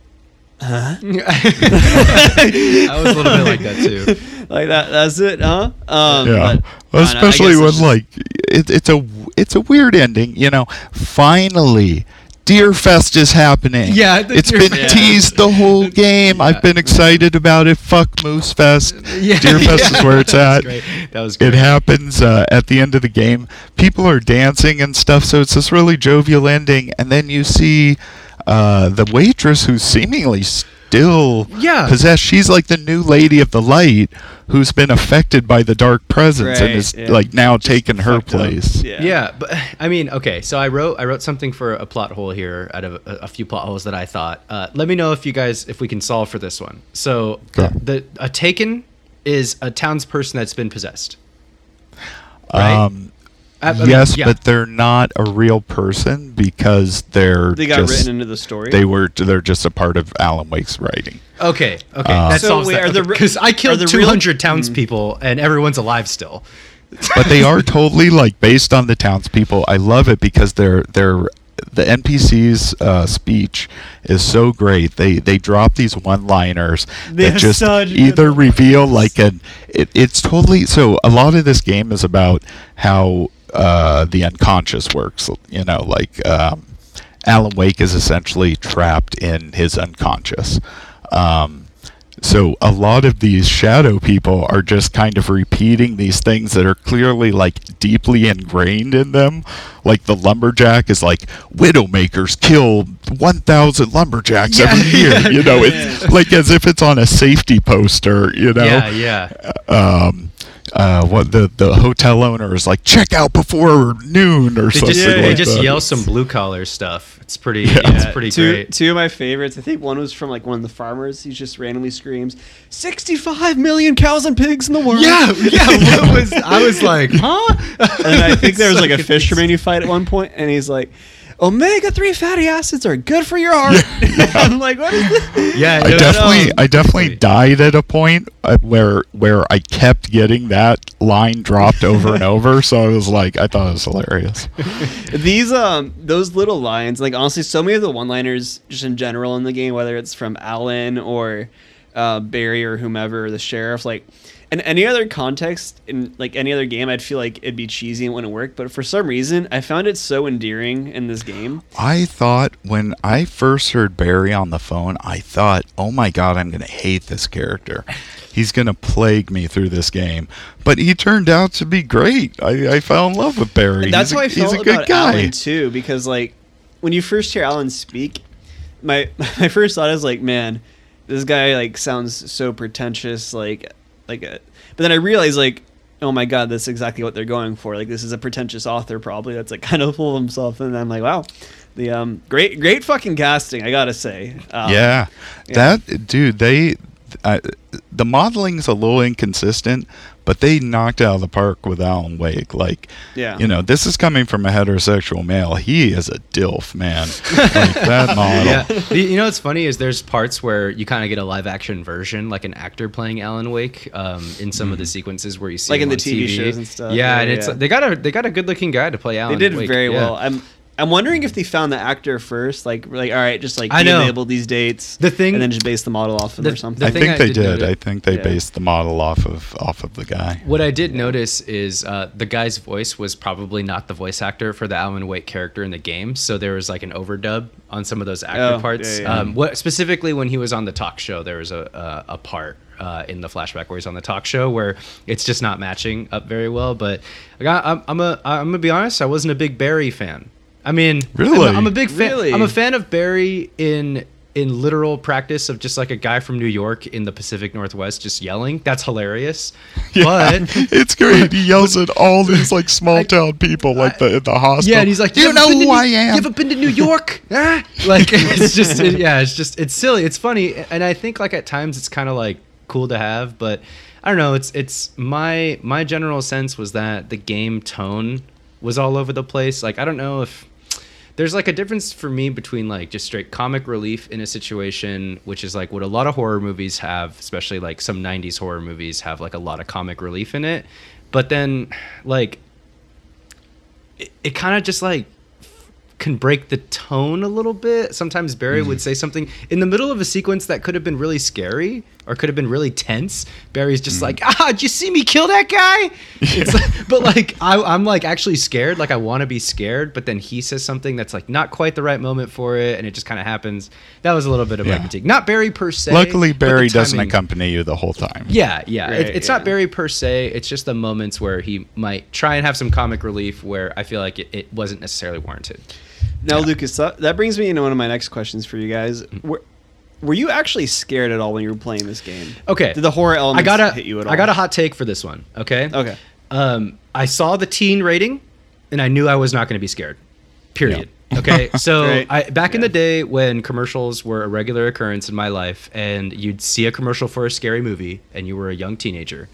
huh? I was a little bit like that too. like that. That's it, huh? Um, yeah, but, well, know, especially guess when it's just- like it, it's a it's a weird ending. You know, finally. Deerfest is happening. Yeah, it's been teased the whole game. I've been excited about it. Fuck Moose Fest. Yeah, Deerfest is where it's at. That was great. It happens uh, at the end of the game. People are dancing and stuff, so it's this really jovial ending. And then you see uh, the waitress who's seemingly still Yeah. possessed. She's like the new lady of the light who's been affected by the dark presence and Right, is yeah. like now taking her fucked up. place. Yeah. Yeah, but I mean, okay. So I wrote I wrote something for a plot hole here out of a, a few plot holes that I thought. Uh, let me know if you guys if we can solve for this one. So Go. the a taken is a townsperson that's been possessed. Right? Um, I- I mean, yes, yeah. but they're not a real person because they're They got just, written into the story. they were they're just a part of Alan Wake's writing. okay, okay, Uh, that So solves wait, that. are the re- Because I killed the two real- hundred townspeople and everyone's alive still. but they are totally like based on the townspeople. I love it because they're they're the NPC's uh, speech is so great. They they drop these one-liners They're that just either reveal like an it, it's totally so. A lot of this game is about how uh, the unconscious works. You know, like um, Alan Wake is essentially trapped in his unconscious. Um, so a lot of these shadow people are just kind of repeating these things that are clearly like deeply ingrained in them. Like the lumberjack is like widowmakers kill 1,000 lumberjacks Yeah, every year. yeah, you know, yeah, it's like as if it's on a safety poster. You know, Yeah, yeah. um, uh, what the the hotel owner is like, check out before noon or They something. just Yeah, they just that. yell some blue collar stuff. It's pretty. Yeah. It's pretty two, great. Two of my favorites. I think one was from like one of the farmers. He just randomly screams, "65 million cows and pigs in the world." Yeah, yeah. What was I was like, huh? and I think there was like a fisherman you fight at one point, and he's like, "Omega three fatty acids are good for your heart." I'm like, "What is this?" Yeah, I no, definitely, no. I definitely died at a point uh, where where I kept getting that line dropped over and over. So I was like, I thought it was hilarious. These um those little lines, like honestly, so many of the one-liners just in general in the game, whether it's from Alan or uh, Barry or whomever, the sheriff, like in any other context in like any other game, I'd feel like it'd be cheesy and wouldn't work. But for some reason, I found it so endearing in this game. I thought when I first heard Barry on the phone, I thought, oh my god, I'm gonna hate this character. He's gonna plague me through this game. But he turned out to be great. I, I fell in love with Barry. And that's he's how a, I felt he's a good about guy. Alan too, because like when you first hear Alan speak, my my first thought is like, man, this guy like sounds so pretentious, like like a. But then I realized like, oh my god, that's exactly what they're going for. Like this is a pretentious author probably that's like kind of full of himself, and I'm like, wow, the um great great fucking casting, I gotta say. Um, yeah. yeah. that dude. They uh, the modeling's a little inconsistent, but they knocked out of the park with Alan Wake. Like, Yeah. you know, this is coming from a heterosexual male. He is a dilf, man. like that model. yeah. You know what's funny is there's parts where you kind of get a live action version, like an actor playing Alan Wake, um, in some of the sequences where you see Like him in the TV TV. shows and stuff. Yeah, Yeah, and it's they got a they got a good looking guy to play Alan. They did Wake. very yeah. well. I'm I'm wondering if they found the actor first, like like all right, just like I know. enable these dates, The thing- and then just base the model off of the- them or something. the I think I they did did. notice- I think they Yeah. based the model off of off of the guy. What I did notice is uh, the guy's voice was probably not the voice actor for the Alan Wake character in the game, so there was like an overdub on some of those actor Oh, parts. yeah, yeah. Um, what specifically when he was on the talk show, there was a a, a part uh, in the flashback where he's on the talk show where it's just not matching up very well. But I got, I'm, I'm a I'm gonna be honest, I wasn't a big Barry fan. I mean, Really? I'm, a- I'm a big fan. Really? I'm a fan of Barry in in literal practice of just like a guy from New York in the Pacific Northwest just yelling. That's hilarious. But it's great. He yells at all these like small town people, like the in the hospital. Yeah, and he's like, "Do you know who New- I am?" You ever been to New York? ah? Like, it's just, it- yeah, it's just, it's silly, it's funny, and I think like at times it's kind of like cool to have, but I don't know. It's, it's my my general sense was that the game tone was all over the place. Like, I don't know if there's like a difference for me between like just straight comic relief in a situation which is like what a lot of horror movies have especially like some 90s horror movies have like a lot of comic relief in it. But then like it, it kind of just like can break the tone a little bit. Sometimes barry would mm-hmm. say something in the middle of a sequence that could have been really scary or could have been really tense. Barry's just like, ah, did you see me kill that guy? It's like- but like, I, I'm like actually scared. Like I want to be scared, but then he says something that's like not quite the right moment for it, and it just kind of happens. That was a little bit of my Yeah. critique. Not Barry per se. Luckily, Barry doesn't accompany you the whole time. yeah, yeah. It- it's yeah. not Barry per se. It's just the moments where he might try and have some comic relief where I feel like it, it wasn't necessarily warranted. Now, Lucas, that, that brings me into one of my next questions for you guys. Mm-hmm. Were, you actually scared at all when you were playing this game? Okay. Did the horror elements I got a, hit you at all? I got a hot take for this one. Okay. Okay. Um, I saw the teen rating, and I knew I was not going to be scared. Period. Okay. So Right. I back in the day when commercials were a regular occurrence in my life, and you'd see a commercial for a scary movie, and you were a young teenager,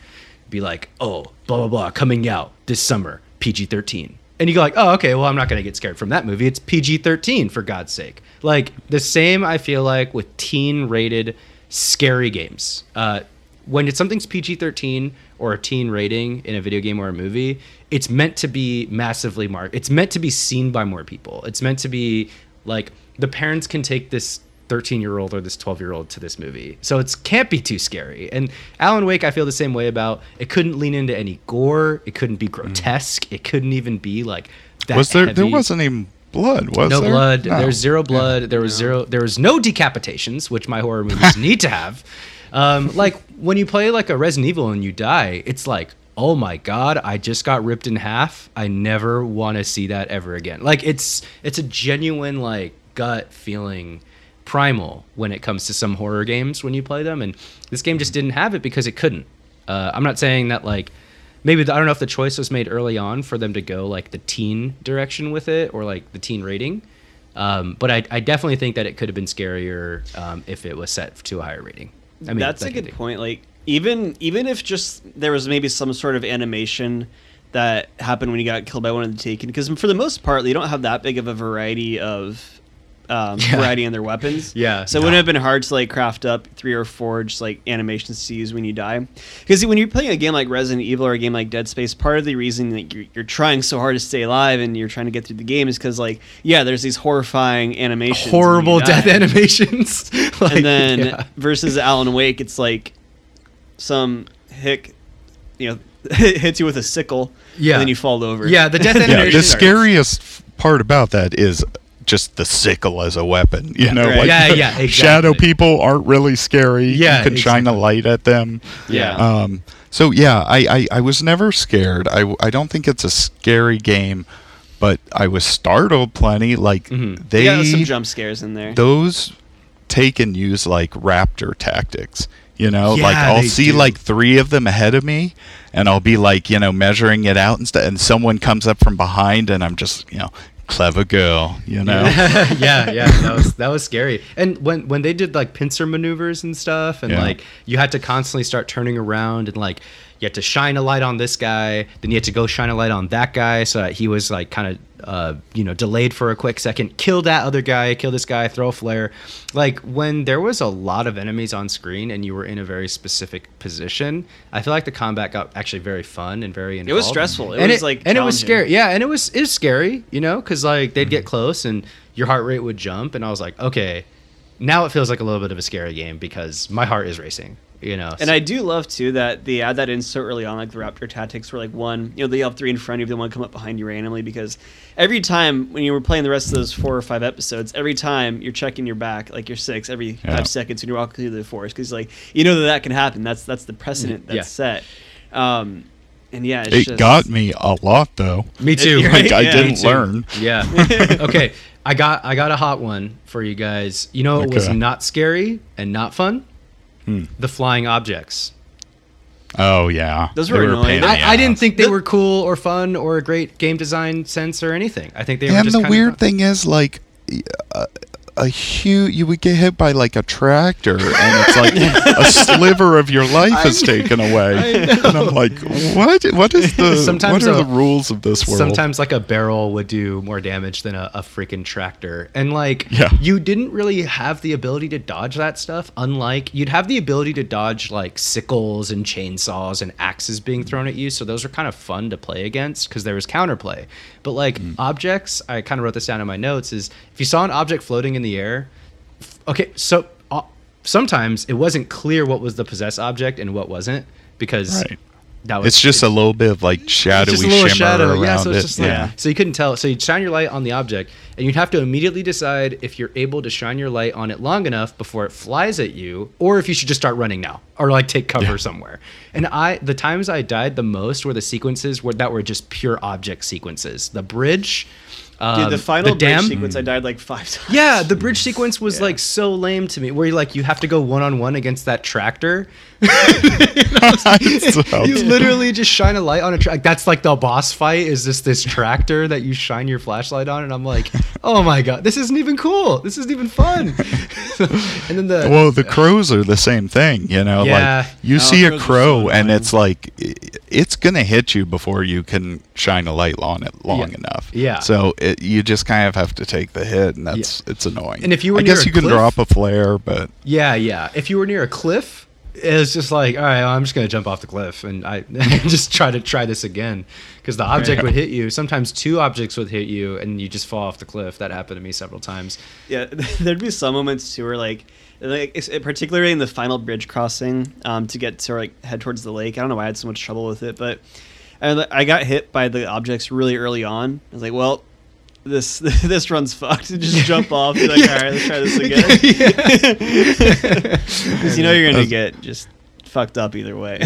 be like, "Oh, blah blah blah, coming out this summer, PG-13." And you go like, "Oh, okay. Well, I'm not going to get scared from that movie. It's PG-13 for God's sake." Like the same, I feel like with teen-rated scary games. Uh, when it's something's PG-13 or a teen rating in a video game or a movie, it's meant to be massively marked. It's meant to be seen by more people. It's meant to be like the parents can take this 13 year old or this 12 year old to this movie. So it can't be too scary. And Alan Wake, I feel the same way about. It couldn't lean into any gore. It couldn't be grotesque. It couldn't even be like that. Mm. Was there? There wasn't even blood. Was no there? blood. No. There's zero blood. There was zero. There was no decapitations, which my horror movies need to have. Um, like when you play like a Resident Evil and you die, it's like, oh my god, I just got ripped in half. I never want to see that ever again. Like it's it's a genuine like gut feeling primal when it comes to some horror games when you play them and this game just didn't have it because it couldn't uh, i'm not saying that like maybe the, i don't know if the choice was made early on for them to go like the teen direction with it or like the teen rating um, but I, I definitely think that it could have been scarier um, if it was set to a higher rating i mean that's that a good be- point. Like even even if just there was maybe some sort of animation that happened when you got killed by one of the Taken, because for the most part, they don't have that big of a variety of um, Yeah. variety in their weapons. Yeah. So it wouldn't have been hard to like craft up three or four just like animations to use when you die. Because when you're playing a game like Resident Evil or a game like Dead Space, part of the reason that you're, you're trying so hard to stay alive and you're trying to get through the game is because like yeah, there's these horrifying animations. horrible death animations Like, and then yeah. versus Alan Wake, it's like some hick, you know, hits you with a sickle, Yeah. and then you fall over. yeah the death Yeah, animation the scariest f- part about that is just the sickle as a weapon. You know, Right. like Yeah, yeah, exactly. shadow people aren't really scary. Yeah, you can shine a light at them. Yeah. Um, so yeah, I, I, I was never scared. I I don't think it's a scary game, but I was startled plenty. Like Mhm. they yeah, some jump scares in there. those take and use like raptor tactics. You know, Yeah, like I'll see do. like three of them ahead of me, and I'll be like, you know, measuring it out and stuff, and someone comes up from behind, and I'm just, you know, clever girl, you know. yeah, yeah, that was that was scary. And when when they did like pincer maneuvers and stuff, and Yeah. like you had to constantly start turning around and like you had to shine a light on this guy, then you had to go shine a light on that guy, so that he was like kind of uh, you know delayed for a quick second, kill that other guy, kill this guy, throw a flare. Like when there was a lot of enemies on screen and you were in a very specific position, I feel like the combat got actually very fun and very involved. It was stressful. It and was, it, like, and it was scary. Yeah, and it was it was scary, you know, because like they'd get close and your heart rate would jump, and I was like, okay, now it feels like a little bit of a scary game because my heart is racing, you know. And so- I do love too that they add that in so early on, like the Raptor tactics, where like one, you know, they have three in front of you, they want to come up behind you randomly because every time when you were playing the rest of those four or five episodes, every time you're checking your back, like you're six, every Yeah. five seconds when you're walking through the forest, because like you know that that can happen. That's that's the precedent that's Yeah. set. Um, and yeah, it's it just, got me a lot though. me too. You're Like. I Yeah, didn't learn. Yeah. okay. I got I got a hot one for you guys. You know it was not scary and not fun? Hmm. The flying objects. Oh yeah, Those They were a annoying. pain I, I didn't think they The- were cool or fun or a great game design sense or anything. I think they were And just the weird fun. thing is, like, a, a huge, you would get hit by like a tractor, and it's like a sliver of your life is taken away. And I'm like, what? What is the? Sometimes what are a- the rules of this world? Sometimes like a barrel would do more damage than a, a freaking tractor. And like Yeah. you didn't really have the ability to dodge that stuff. Unlike you'd have the ability to dodge like sickles and chainsaws and axes being thrown at you. So those are kind of fun to play against because there was counterplay. But like Mm. objects, I kind of wrote this down in my notes, is if you saw an object floating in the air, okay, so uh, sometimes it wasn't clear what was the possessed object and what wasn't because Right. that was It's just a little bit of like shadowy just a little shimmer shadow. around Yeah, so it's it. just like yeah. so you couldn't tell. So you'd shine your light on the object, and you'd have to immediately decide if you're able to shine your light on it long enough before it flies at you, or if you should just start running now, or like take cover Yeah. somewhere. And I, the times I died the most were the sequences where that were just pure object sequences. The bridge, Dude, um, the final the dam. bridge sequence, I died like five times. Yeah, the bridge sequence was Yeah. like so lame to me, where you like you have to go one on one against that tractor. So- you literally just shine a light on a track. That's like the boss fight. Is this this tractor that you shine your flashlight on? And I'm like, oh my god, this isn't even cool. This isn't even fun. and then the well, the crows are the same thing, you know. Yeah. Like you Oh, see a crows so crow, and it's like it's gonna hit you before you can shine a light on it long Yeah. enough. Yeah. So it, you just kind of have to take the hit, and that's it's annoying. And if you were I near guess a you can drop a flare, but yeah, yeah. If you were near a cliff, it's just like, all right, well, I'm just gonna jump off the cliff and I just try to try this again because the object Yeah. would hit you. Sometimes two objects would hit you and you just fall off the cliff. That happened to me several times. Yeah, there'd be some moments too where like, like particularly in the final bridge crossing um, to get to like head towards the lake. I don't know why I had so much trouble with it, but I got hit by the objects really early on. I was like, well. This this run's fucked. Just jump off. Be like, all right, let's try this again. Because you know you're gonna get just fucked up either way.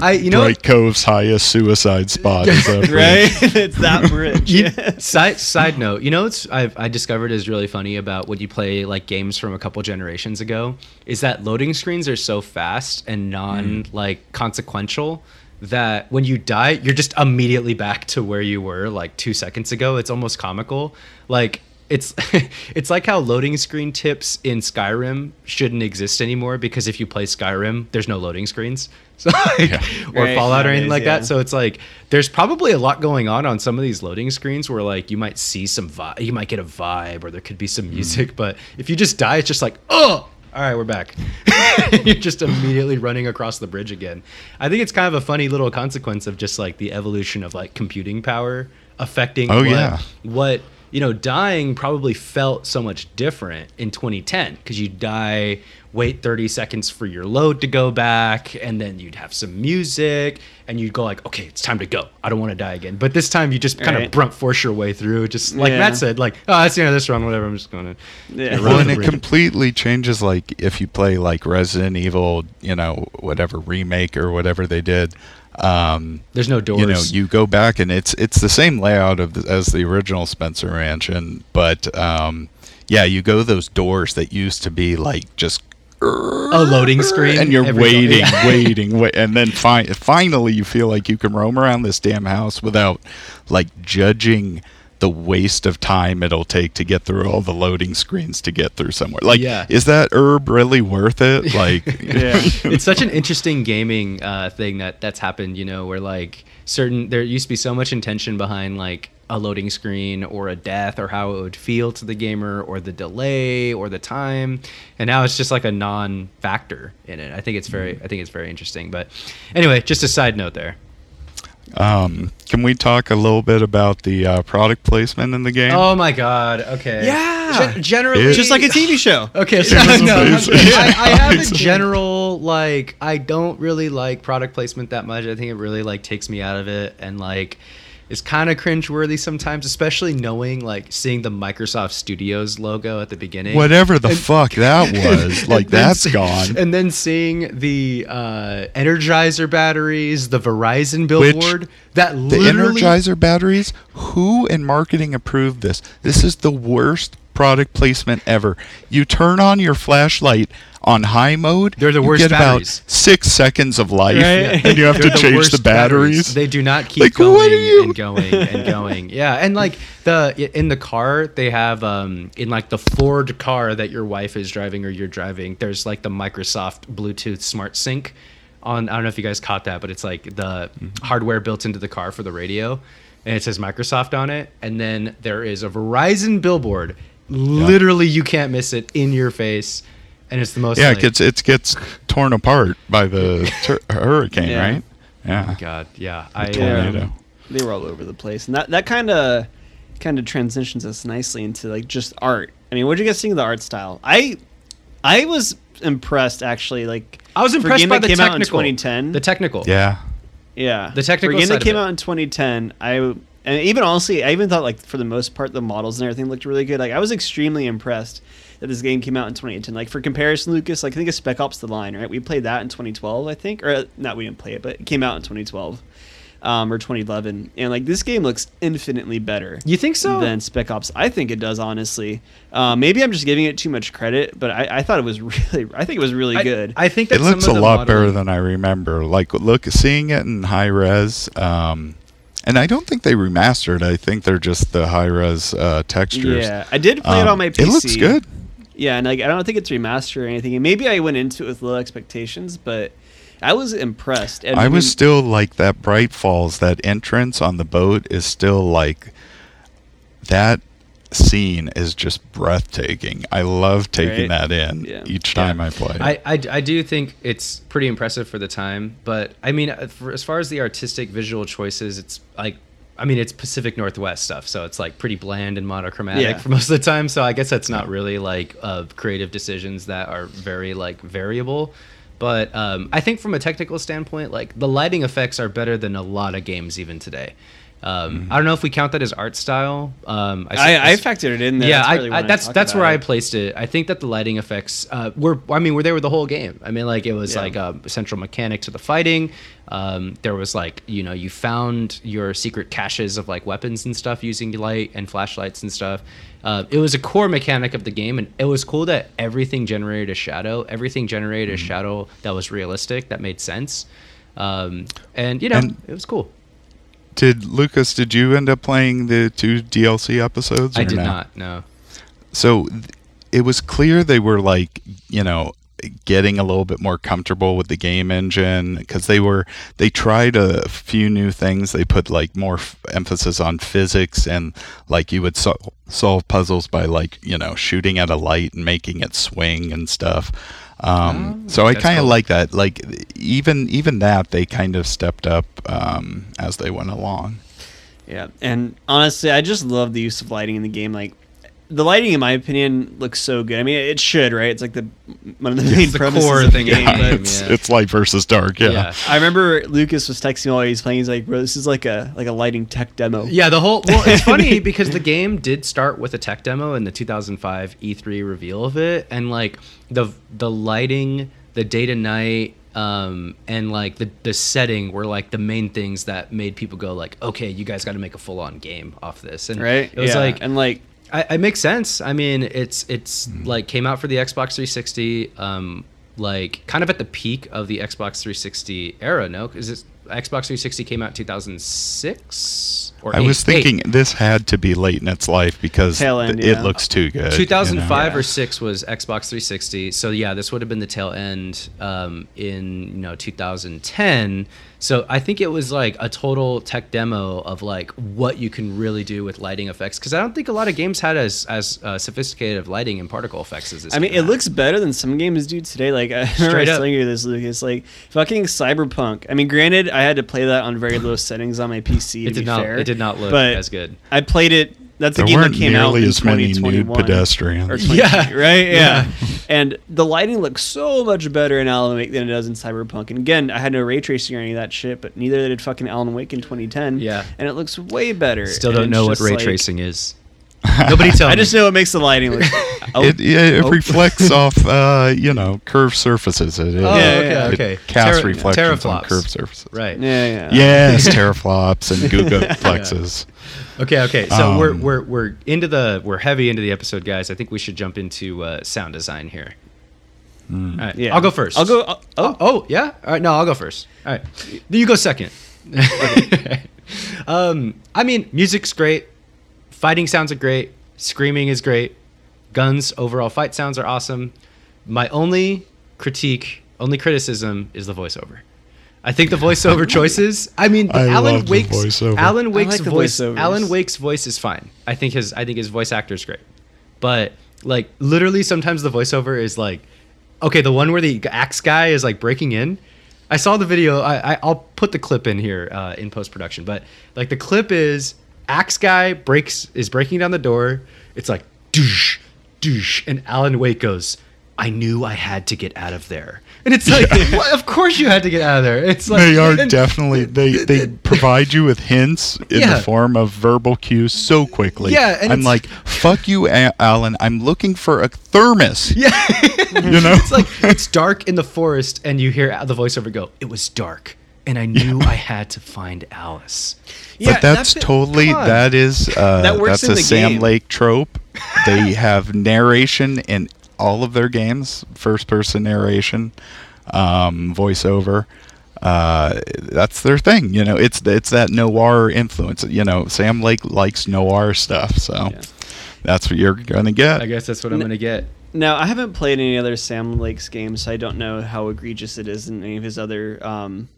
I, you know, Bright Cove's highest suicide spot is that right? it's that bridge. You- yeah. side side note, you know what's I've I discovered is really funny about when you play like games from a couple generations ago is that loading screens are so fast and non mm. like consequential that when you die you're just immediately back to where you were like 2 seconds ago. It's almost comical. Like it's it's like how loading screen tips in Skyrim shouldn't exist anymore because if you play Skyrim, there's no loading screens. So like, Yeah. or Right, Fallout or anything nowadays, like yeah. that. So it's like there's probably a lot going on on some of these loading screens where like you might see some vibe, you might get a vibe, or there could be Hmm. some music. But if you just die, it's just like oh. All right, we're back. You're just immediately running across the bridge again. I think it's kind of a funny little consequence of just like the evolution of like computing power affecting Oh, what, yeah. what you know dying probably felt so much different in 2010 because you'd die wait 30 seconds for your load to go back and then you'd have some music and you'd go like okay it's time to go i don't want to die again but this time you just kind of Right. brunt force your way through just like Yeah. matt said like oh that's the end of this run whatever i'm just gonna Yeah. run Well, the and it completely changes. Like if you play like Resident Evil, you know, whatever remake or whatever they did. Um, there's no doors you know, you go back and it's it's the same layout of the, as the original Spencer Mansion, but um, yeah, you go those doors that used to be like just a loading screen and you're waiting, Yeah. waiting, wait, and then fi- finally you feel like you can roam around this damn house without like judging the waste of time it'll take to get through all the loading screens to get through somewhere. Like, Yeah. is that herb really worth it? Like, Yeah. it's such an interesting gaming uh, thing that that's happened. You know, where like certain there used to be so much intention behind like a loading screen or a death or how it would feel to the gamer or the delay or the time, and now it's just like a non-factor in it. I think it's very I think it's very interesting. But anyway, just a side note there. Um, can we talk a little bit about the uh, product placement in the game? Oh my god. Okay. Yeah. Gen- generally, It- Just like a TV show. Okay, so It was no. I, I have a general like I don't really like product placement that much. I think it really like takes me out of it and like it's kind of cringeworthy sometimes, especially knowing like seeing the Microsoft Studios logo at the beginning. Whatever the And- fuck that was, like that's see- gone. And then seeing the uh, Energizer batteries, the Verizon billboard, that The Energizer batteries. Who in marketing approved this? This is the worst product placement ever. You turn on your flashlight on high mode. They're the you worst get batteries. about six seconds of life, Right. and you have to They're the change the batteries. They do not keep Like, going what are you- and going and going. Yeah, and like the in the car they have um in like the Ford car that your wife is driving or you're driving. There's like the Microsoft Bluetooth Smart Sync. On I don't know if you guys caught that, but it's like the Mm-hmm. hardware built into the car for the radio, and it says Microsoft on it. And then there is a Verizon billboard. Literally, you can't miss it in your face, and it's the most. yeah, like, it gets it gets torn apart by the tur- hurricane, Yeah. right? Yeah. God, yeah, I tornado. um, they were all over the place, and that that kind of kind of transitions us nicely into like just art. I mean, what do you guys think of the art style? I I was impressed actually. Like I was impressed game by the came out in technical. 2010. The technical. Yeah. yeah, the technical for a game that came it. out in 2010. I and even honestly, I even thought like for the most part the models and everything looked really good. Like I was extremely impressed that this game came out in 2010. Like for comparison, Lucas, like I think of Spec Ops: The Line, right? We played that in 2012, I think, or uh, not we didn't play it, but it came out in 2012 um, or 2011, and like this game looks infinitely better. You think so? Than Spec Ops, I think it does. Honestly, uh, maybe I'm just giving it too much credit, but I, I thought it was really, I think it was really I, good. I think that It looks a some of the lot better than I remember. Like look, seeing it in high res, um, and I don't think they remastered. I think they're just the high res uh, textures. yeah, I did play it Um, on my PC. It looks good. Yeah, and like I don't think it's remastered or anything. And maybe I went into it with low expectations, but I was impressed. And I was mean, still like that Bright Falls, that entrance on the boat is still like that scene is just breathtaking. I love taking Right? that in Yeah. each Yeah. time I play. I, I, I do think it's pretty impressive for the time, but I mean, uh, for, as far as the artistic visual choices, it's like, I mean, it's Pacific Northwest stuff, so it's like pretty bland and monochromatic Yeah. for most of the time. So I guess that's not really like uh, creative decisions that are very like variable. But um, I think from a technical standpoint, like the lighting effects are better than a lot of games even today. Um, I don't know if we count that as art style. Um, I, I suppose- factored it in there. yeah, That's I, really I, when that's talk that's about where I placed it. I think that the lighting effects uh, were. I mean, were there with the whole game. I mean, like it was Yeah. like a central mechanic to the fighting. Um, there was like you know you found your secret caches of like weapons and stuff using light and flashlights and stuff. Uh, it was a core mechanic of the game, and it was cool that everything generated a shadow. Everything generated Mm-hmm. a shadow that was realistic, that made sense. Um, and you know, And- it was cool. Did Lucas? Did you end up playing the two DLC episodes? I did no? not. No. So th- it was clear they were like, you know, getting a little bit more comfortable with the game engine because they were they tried a few new things. They put like more f- emphasis on physics and like you would sol- solve puzzles by like you know shooting at a light and making it swing and stuff. Um, Oh, so I kind of cool. like that. Like even even that they kind of stepped up um, as they went along. Yeah, and honestly, I just love the use of lighting in the game. Like, the lighting, in my opinion, looks so good. I mean, it should, right? It's like the one of the main the premises core of thing the of game. the game, it's, yeah. it's light versus dark. Yeah. Yeah. I remember Lucas was texting me while he was playing. He's like, "Bro, this is like a like a lighting tech demo." Yeah, the whole well, it's funny because the game did start with a tech demo in the 2005 E3 reveal of it, and like the the lighting, the day to night, um, and like the the setting were like the main things that made people go like, okay, you guys got to make a full on game off this, and right. it was Yeah, like and like I, it makes sense. I mean, it's it's Hmm. like came out for the Xbox 360, um, like kind of at the peak of the Xbox 360 era. No, because Xbox 360 came out 2006 or I eight- was eight. thinking this had to be late in its life because end, th- yeah. it looks too good. you know? 2005 Yeah. or six was Xbox 360. So yeah, this would have been the tail end um, in you know 2010. So I think it was like a total tech demo of like what you can really do with lighting effects because I don't think a lot of games had as as uh, sophisticated of lighting and particle effects as this. I mean, it had. looks better than some games do today. Like I remember Straight I was telling you this, Lucas. Like fucking Cyberpunk. I mean, granted, I had to play that on very low settings on my PC. It did be not. fair, It did not look but as good. I played it. That's a game that came out in as many 2021. pedestrians. Or Yeah. right, yeah. Yeah. And the lighting looks so much better in Alan Wake than it does in Cyberpunk. And again, I had no ray tracing or any of that shit, but neither did fucking Alan Wake in 2010. Yeah. and it looks way better. Still don't know what ray like- tracing is. Nobody tell I me. just know it makes the lighting look. Oh, It, yeah, it oh. reflects off, uh, you know, curved surfaces. It is. Oh, Yeah, okay. It okay. casts Terra- reflections on teraflops. curved surfaces. Right. Yeah, yeah. Yes, teraflops and gigaflexes. Okay, okay. So we're Um, we're we're into the we're heavy into the episode, guys. I think we should jump into uh, sound design here. Hmm. All right, Yeah. I'll go first. I'll go. Oh, Oh, oh, yeah. All right, no, I'll go first. All right, you go second. um, I mean, music's great. Fighting sounds are great. Screaming is great. Guns overall fight sounds are awesome. My only critique, only criticism, is the voiceover. I think the voiceover choices. I mean, I Alan love the Wake's voiceover. Alan Wake's like the voice. Alan Wake's voice is fine. I think his I think his voice actor is great, but like literally sometimes the voiceover is like, okay, the one where the axe guy is like breaking in. I saw the video. I, I I'll put the clip in here uh, in post production, but like the clip is axe guy breaks is breaking down the door. It's like douche douche, and Alan Wake goes I knew I had to get out of there. And it's like, well, of course you had to get out of there. It's like they are and- definitely they they provide you with hints in Yeah. the form of verbal cues so quickly. Yeah, and I'm like, "Fuck you, Alan. I'm looking for a thermos." Yeah. You know? it's like it's dark in the forest and you hear the voiceover go, "It was dark and I knew I had to find Alice." Yeah, but that's it. totally that is uh, That works that's in a the Sam game. Lake trope. They have narration in all of their games, first person narration, um, voiceover. Uh, that's their thing, you know. It's it's that noir influence. You know, Sam Lake likes noir stuff, so Yeah. that's what you're gonna get. I guess that's what I'm going to get. Now, I haven't played any other Sam Lakes games, so I don't know how egregious it is in any of his other um,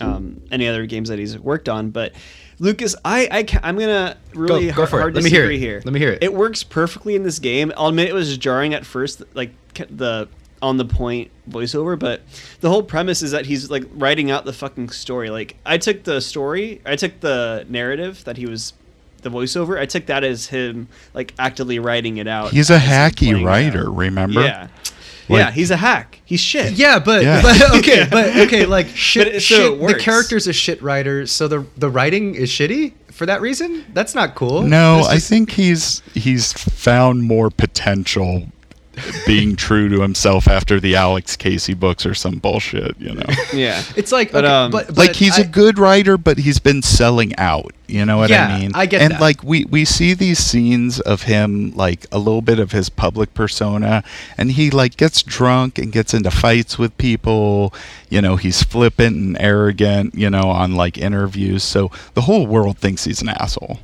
um, any other games that he's worked on. But Lucas, I, I I'm gonna really go hard, for it. hard Let me hear it. here. Let me hear it. It works perfectly in this game. I'll admit it was jarring at first, like the on the point voiceover, but the whole premise is that he's like writing out the fucking story. Like I took the story, I took the narrative that he was. The voiceover, I took that as him like actively writing it out. He's a hacky writer, remember? Yeah. Like- yeah, he's a hack. He's shit. Yeah, but, Yeah. but okay, but okay, like shit. But it- so shit the character's a shit writer, so the the writing is shitty for that reason. That's not cool. No, It's I think he's he's found more potential being true to himself after the Alex Casey books or some bullshit, you know. Yeah. it's like But, okay, um, but, like he's I- a good writer, but he's been selling out. You know what Yeah, I mean? I get and that. like we we see these scenes of him like a little bit of his public persona, and he like gets drunk and gets into fights with people. You know, he's flippant and arrogant. You know, on like interviews, so the whole world thinks he's an asshole.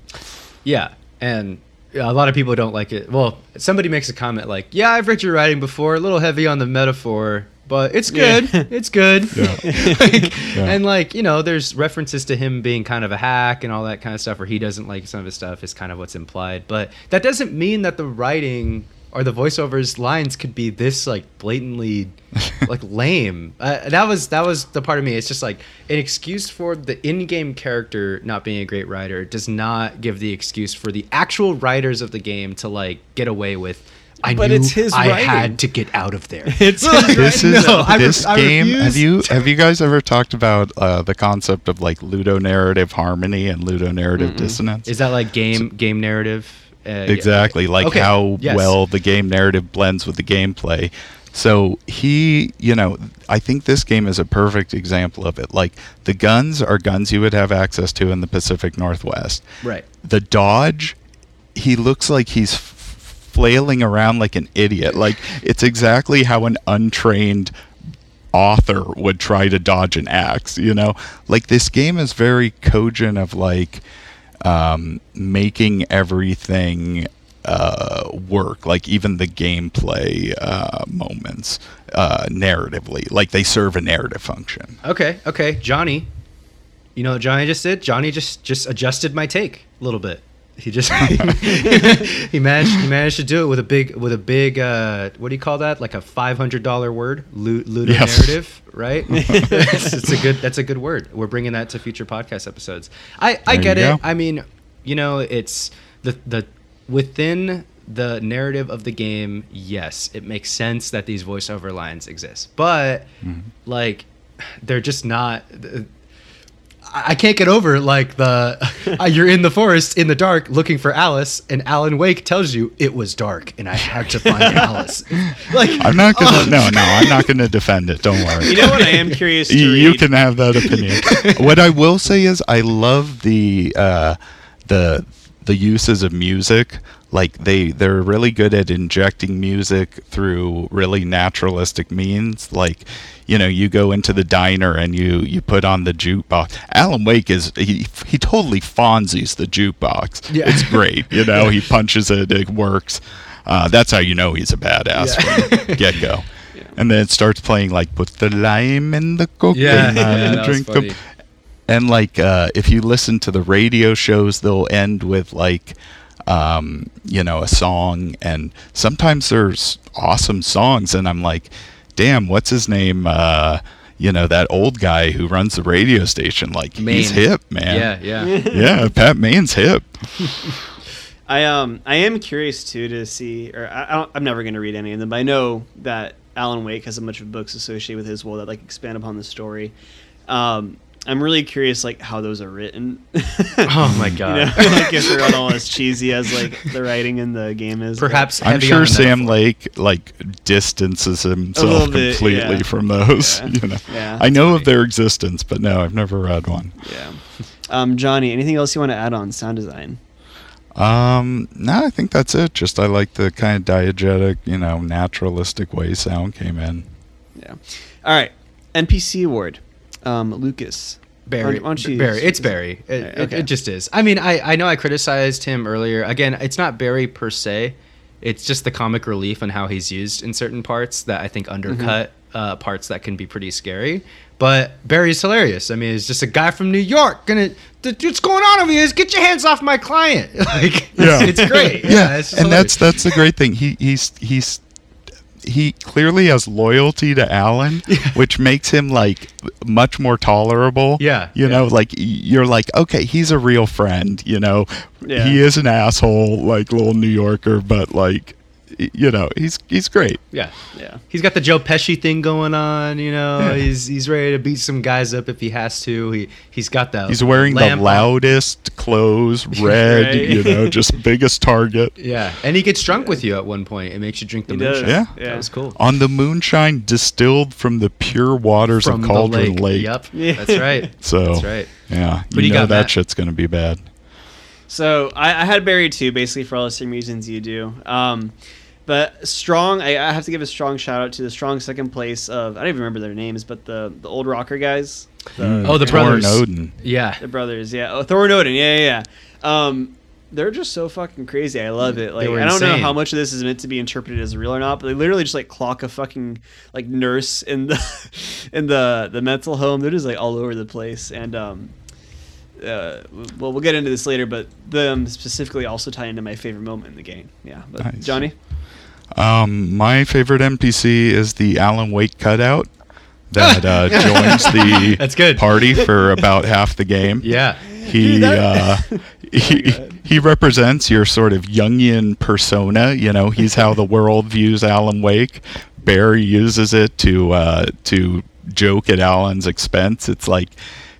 Yeah, and a lot of people don't like it. Well, somebody makes a comment like, "Yeah, I've read your writing before. A little heavy on the metaphor, but it's Yeah. good. It's good." Yeah. Like, Yeah. And like you know, there's references to him being kind of a hack and all that kind of stuff, where he doesn't like some of his stuff is kind of what's implied. But that doesn't mean that the writing or the voiceovers lines could be this like blatantly like lame. Uh, that was that was the part of me. It's just like an excuse for the in-game character not being a great writer does not give the excuse for the actual writers of the game to like get away with. I But knew it's his I writing. had to get out of there. It's this is No, I re- this game. Have you have you guys ever talked about uh, the concept of like ludonarrative harmony and ludonarrative dissonance? Is that like game game narrative? Uh, exactly like Okay, how yes. well the game narrative blends with the gameplay. So he you know i think this game is a perfect example of it. Like the guns are guns you would have access to in the pacific northwest. Right. the dodge he looks like he's flailing around like an idiot. Like it's exactly how an untrained author would try to dodge an axe you know? Like this game is very cogent of like um, making everything uh, work like even the gameplay uh, moments uh, narratively like they serve a narrative function Okay. Okay. Johnny. You know what Johnny just did? Johnny just just adjusted my take a little bit. He just he managed he managed to do it with a big with a big uh, what do you call that? Like a five hundred dollar word, ludo Yes. narrative, right? it's, it's a good that's a good word. We're bringing that to future podcast episodes. I I There get it. go. I mean, you know, it's the the within the narrative of the game. Yes, it makes sense that these voiceover lines exist, but like they're just not. I I can't get over like the uh, you're in the forest in the dark looking for Alice, and Alan Wake tells you it was dark and I had to find Alice. Like i'm not gonna oh, no no i'm not gonna defend it don't worry You know what I am curious to you, read? you can have that opinion. what I will say is, I love the uh, the the uses of music. Like they they're really good at injecting music through really naturalistic means. Like you know, you go into the diner and you you put on the jukebox. Alan Wake is he he totally Fonzies the jukebox. Yeah. It's great. You know, he punches it, it works. Uh, that's how you know he's a badass Yeah. from get go. And then it starts playing like put the lime in the coconut Yeah, yeah, and drink funny. the and like uh, if you listen to the radio shows they'll end with like um, you know a song. And sometimes there's awesome songs and i'm like damn what's his name? Uh, you know that old guy who runs the radio station. Like he's hip man. Yeah, yeah. yeah Pat Maine's hip. I um I am curious too to see, or I, I don't, I'm never going to read any of them, but I know that Alan Wake has a bunch of books associated with his world that like expand upon the story. Um, I'm really curious like how those are written. Oh my you god. know, like if they're all as cheesy as like the writing in the game is. but- Perhaps I'm heavy sure the Sam metaphor. Lake like distances himself bit, completely yeah. from those. Yeah. You know, Yeah, I know that's of their existence, but no, I've never read one. Yeah. Um, Johnny, anything else you want to add on sound design? Um, no, I think that's it. Just I like the kind of diegetic, you know, naturalistic way sound came in. Yeah. All right. NPC award. Um, Lucas. Barry. Why don't you- Barry. It's Barry. It, it- Okay. it just is. I mean, I, I know I criticized him earlier. Again, it's not Barry per se. It's just the comic relief and how he's used in certain parts that I think undercut Mm-hmm. uh, parts that can be pretty scary. But Barry's hilarious. I mean, it's just a guy from New York. Gonna, th- what's going on over here? Is get your hands off my client. like, Yeah. it's, it's great. Yeah, it's just and that's that's the great thing. He he's he's he clearly has loyalty to Alan, which makes him like much more tolerable. Yeah, you yeah. know, like you're like, okay, he's a real friend. You know, Yeah. he is an asshole, like little New Yorker, but like, you know, he's he's great. yeah. Yeah. He's got the Joe Pesci thing going on, you know. he's he's ready to beat some guys up if he has to. He he's got that. He's wearing the lamp on- loudest clothes, red, Right. you know, just biggest target. Yeah, and he gets drunk with you at one point. It makes you drink the He does. moonshine. Yeah. Yeah. that was cool. On the moonshine distilled from the pure waters From of the Cauldron lake. Lake. Yep, Yeah. that's right. So That's right. Yeah, What you you know got, that Matt? shit's gonna be bad. So I, I had Barry too, basically for all the same reasons you do. Um, but strong, I, I have to give a strong shout out to the strong second place of I don't even remember their names, but the the old rocker guys, the, Mm. Oh, the brothers. and Odin. Yeah, the brothers, yeah, oh, Thor and Odin, yeah, yeah, yeah. Um, they're just so fucking crazy. I love it. Like I don't know how much of this is meant to be interpreted as real or not, but they literally just like clock a fucking like nurse in the in the the mental home. They're just like all over the place, and um, uh, well, we'll get into this later, but them specifically also tie into my favorite moment in the game. Yeah, but Nice. Johnny, Um, my favorite NPC is the Alan Wake cutout that uh, joins the That's good. party for about half the game. yeah. He Dude, uh, he, God. he represents your sort of Jungian persona. You know, he's how the world views Alan Wake. Barry uses it to uh, to joke at Alan's expense. It's like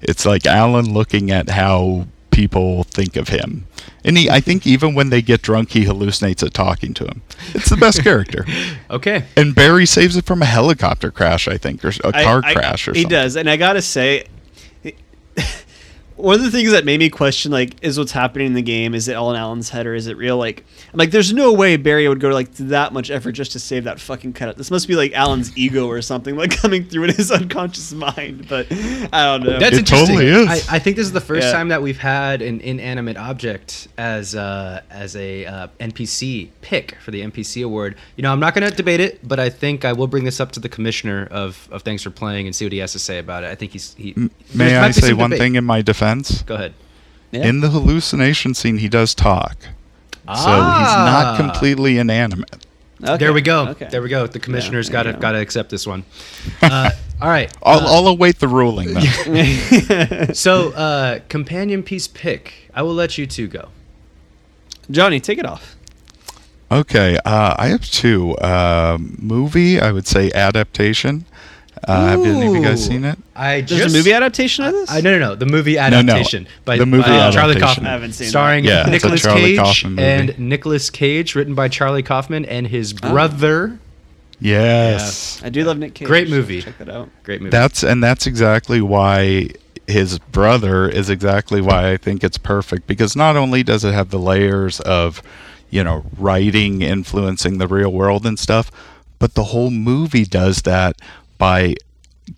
it's like Alan looking at how people think of him. And he, I think even when they get drunk, he hallucinates it talking to him. It's the best character. Okay. And Barry saves it from a helicopter crash, I think, or a car I- crash or he something. He does, and I gotta say. One of the things that made me question, like, is what's happening in the game? Is it all in Alan's head or is it real? Like, I'm like, there's no way Barry would go to like that much effort just to save that fucking cutout. This must be like Alan's ego or something, like coming through in his unconscious mind. But I don't know. That's It interesting. totally is. I, I think this is the first Yeah. time that we've had an inanimate object as uh, as a uh, NPC pick for the NPC award. You know, I'm not going to debate it, but I think I will bring this up to the commissioner of, of Thanks for Playing and see what he has to say about it. I think he's he. M- May I say one debate. thing in my defense? Go ahead. Yeah. In the hallucination scene, he does talk. So he's Ah. not completely inanimate. Okay, There we go. okay. There we go. The commissioner's there got to got to accept this one. Uh, all right. I'll, Uh, I'll await the ruling, though. so, uh, companion piece pick. I will let you two go. Johnny, take it off. okay, uh, I have two. Uh, movie, I would say adaptation. Uh, have any of you guys seen it? I There's just a movie adaptation of this? I, no, no, no. The movie adaptation no. adaptation by, The movie by Charlie adaptation. Kaufman. I haven't seen that. starring Yeah, it's a Nicolas Cage Kaufman and Nicolas Cage, written by Charlie Kaufman and his Oh. brother. Yes. I do love Nick Cage. Great movie. Check that out. Great movie. That's and that's exactly why his brother is exactly why I think it's perfect because not only does it have the layers of, you know, writing influencing the real world and stuff, but the whole movie does that by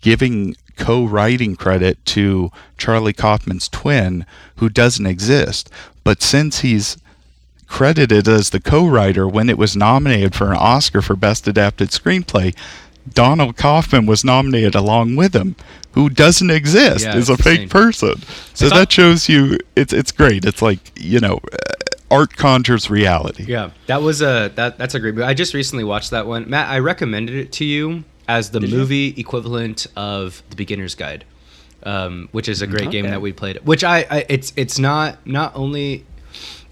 giving co-writing credit to Charlie Kaufman's twin who doesn't exist. But since he's credited as the co-writer when it was nominated for an Oscar for Best Adapted Screenplay, Donald Kaufman was nominated along with him, who doesn't exist, Yeah, is a fake insane. person. So thought- that shows you it's it's great. It's like you know, uh, art conjures reality. yeah, that was a that that's a great movie. I just recently watched that one. Matt, I recommended it to you as the Did you? movie equivalent of The Beginner's Guide, um, which is a great game that we played. Which I, I it's it's not not only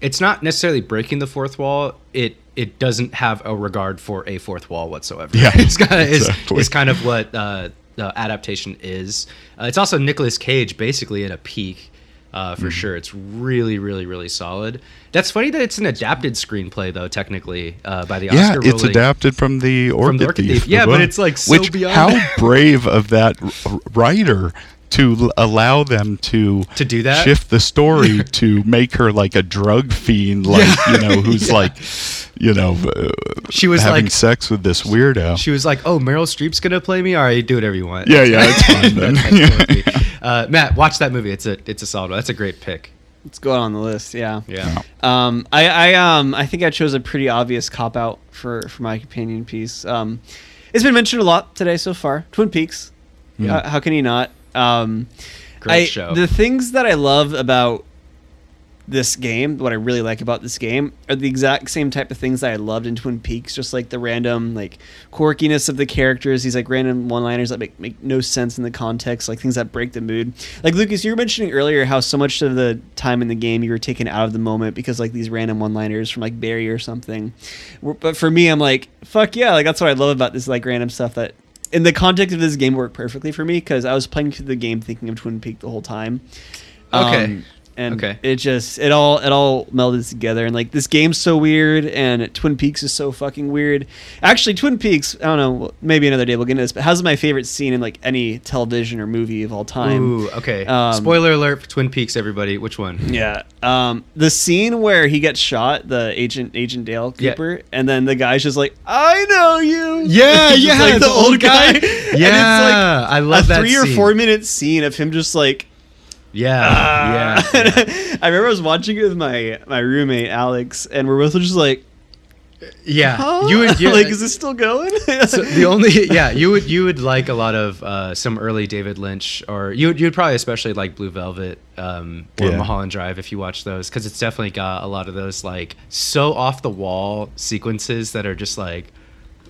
it's not necessarily breaking the fourth wall. It it doesn't have a regard for a fourth wall whatsoever. Yeah, it's kind of exactly. is, is kind of what uh, the adaptation is. Uh, it's also Nicolas Cage basically at a peak. Uh, Mm-hmm. for sure, it's really, really, really solid. That's funny that it's an adapted screenplay, though. Technically, uh, by the Oscar. Yeah, it's ruling. adapted from the Orchid, the Orchid Thief. Thief. Yeah, the but it's, like, so Which, beyond how brave of that writer to allow them to To do that? shift the story to make her like a drug fiend, like you know, who's like, you know, uh, She was having like- sex with this weirdo. She was like, "Oh, Meryl Streep's gonna play me. All right, do whatever you want." yeah, yeah, it's fine then. Uh, Matt, watch that movie. It's a it's a solid one. That's a great pick. It's going on the list. Yeah. Yeah. Um, I, I um I think I chose a pretty obvious cop out for for my companion piece. Um, it's been mentioned a lot today so far. Twin Peaks. Uh, how can you not? Um, Great I, show. The things that I love about this game, what I really like about this game, are the exact same type of things that I loved in Twin Peaks. Just like the random like quirkiness of the characters, these like random one-liners that make make no sense in the context, like things that break the mood. Like Lucas, you were mentioning earlier how so much of the time in the game you were taken out of the moment because like these random one-liners from like Barry or something. But for me, I'm like, fuck yeah, like that's what I love about this like random stuff that in the context of this game worked perfectly for me because I was playing through the game thinking of Twin Peak the whole time. Okay. Um, and Okay. it just it all it all melded together and like this game's so weird and Twin Peaks is so fucking weird. Actually, Twin Peaks, I don't know, maybe another day we'll get into this, but has my favorite scene in like any television or movie of all time. Ooh, okay. Um, Spoiler alert for Twin Peaks, everybody. Which one? Yeah. Um, the scene where he gets shot, the agent Agent Dale Yeah. Cooper, and then the guy's just like, "I know you." Yeah, yeah, like the, the old guy. guy. And it's Yeah, like I love a that three or four minute scene of him just like. Yeah, "Ah." yeah. yeah. I remember I was watching it with my my roommate Alex, and we're both just like, Yeah, huh? you would you, like, is this still going? so the only yeah you would you would like a lot of uh, some early David Lynch or you would you'd probably especially like Blue Velvet um, or Yeah. Mulholland Drive if you watch those because it's definitely got a lot of those like so off the wall sequences that are just like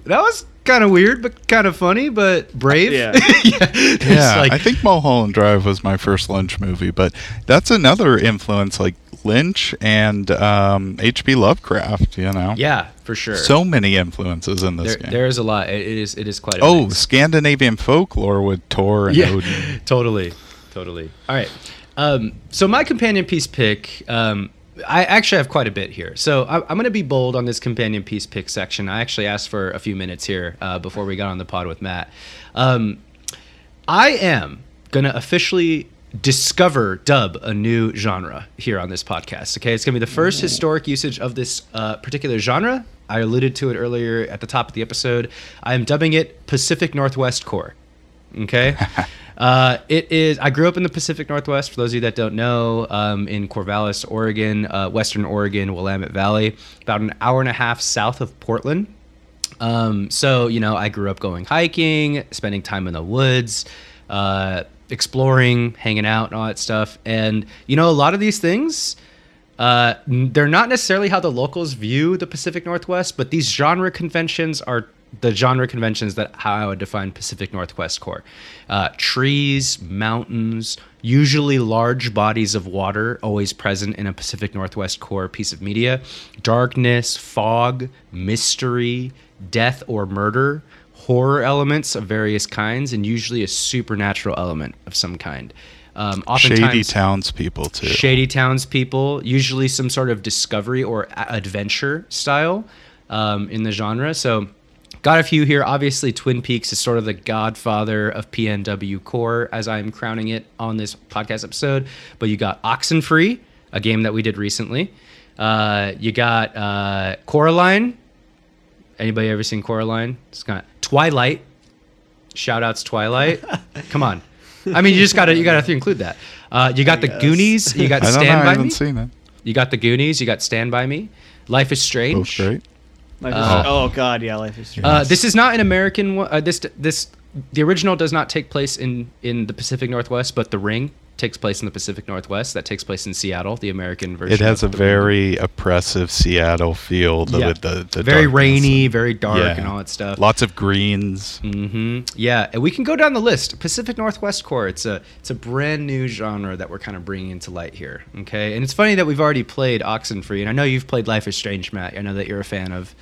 that was kind of weird but kind of funny but brave Yeah. It's Yeah, like- I think Mulholland Drive was my first Lynch movie, but that's another influence like Lynch and um, H.P. Lovecraft. You know, yeah for sure so many influences in this there, game. there is a lot it, it is it is quite oh, mix. Scandinavian folklore with Thor and yeah, Odin. totally, totally. All right. Um, so my companion piece pick, um, I actually have quite a bit here. So I, I'm going to be bold on this companion piece pick section. I actually asked for a few minutes here uh, before we got on the pod with Matt. Um, I am going to officially discover, dub a new genre here on this podcast. Okay, it's going to be the first historic usage of this uh, particular genre. I alluded to it earlier at the top of the episode. I am dubbing it Pacific Northwest Core. Okay. Uh, it is. I grew up in the Pacific Northwest. For those of you that don't know, um, in Corvallis, Oregon, uh, Western Oregon, Willamette Valley, about an hour and a half south of Portland. Um, so you know, I grew up going hiking, spending time in the woods, uh, exploring, hanging out, and all that stuff. And you know, a lot of these things, uh, they're not necessarily how the locals view the Pacific Northwest, but these genre conventions are the genre conventions that how I would define Pacific Northwest core. Uh, trees, mountains, usually large bodies of water, always present in a Pacific Northwest core piece of media. Darkness, fog, mystery, death or murder, horror elements of various kinds, and usually a supernatural element of some kind. Um, Shady townspeople too. shady townspeople, usually some sort of discovery or a- adventure style um, in the genre. So, got a few here. Obviously, Twin Peaks is sort of the godfather of PNW core, as I'm crowning it on this podcast episode. But you got Oxenfree, a game that we did recently. Uh, you got uh, Coraline. Anybody ever seen Coraline? It's got Twilight. Shout outs Twilight. Come on. I mean, you just gotta you gotta to include that. Uh, you got the guess. Goonies. You got I don't know. Stand I by haven't Me. seen it. You got the Goonies. You got Stand by Me. Life is Strange. Both great. Life is Uh, oh god, yeah, life is strange. Uh, this is not an American one. Uh, this this the original does not take place in in the Pacific Northwest, but The Ring takes place in the Pacific Northwest. That takes place in Seattle, the American version. It has a the movie. very oppressive Seattle feel the, Yeah. the, the very darkness rainy, very dark, Yeah. and all that stuff. Lots of greens. Mm-hmm. Yeah, and we can go down the list. Pacific Northwest core. It's a it's a brand new genre that we're kind of bringing into light here. Okay, and it's funny that we've already played Oxenfree, and I know you've played Life is Strange, Matt. I know that you're a fan of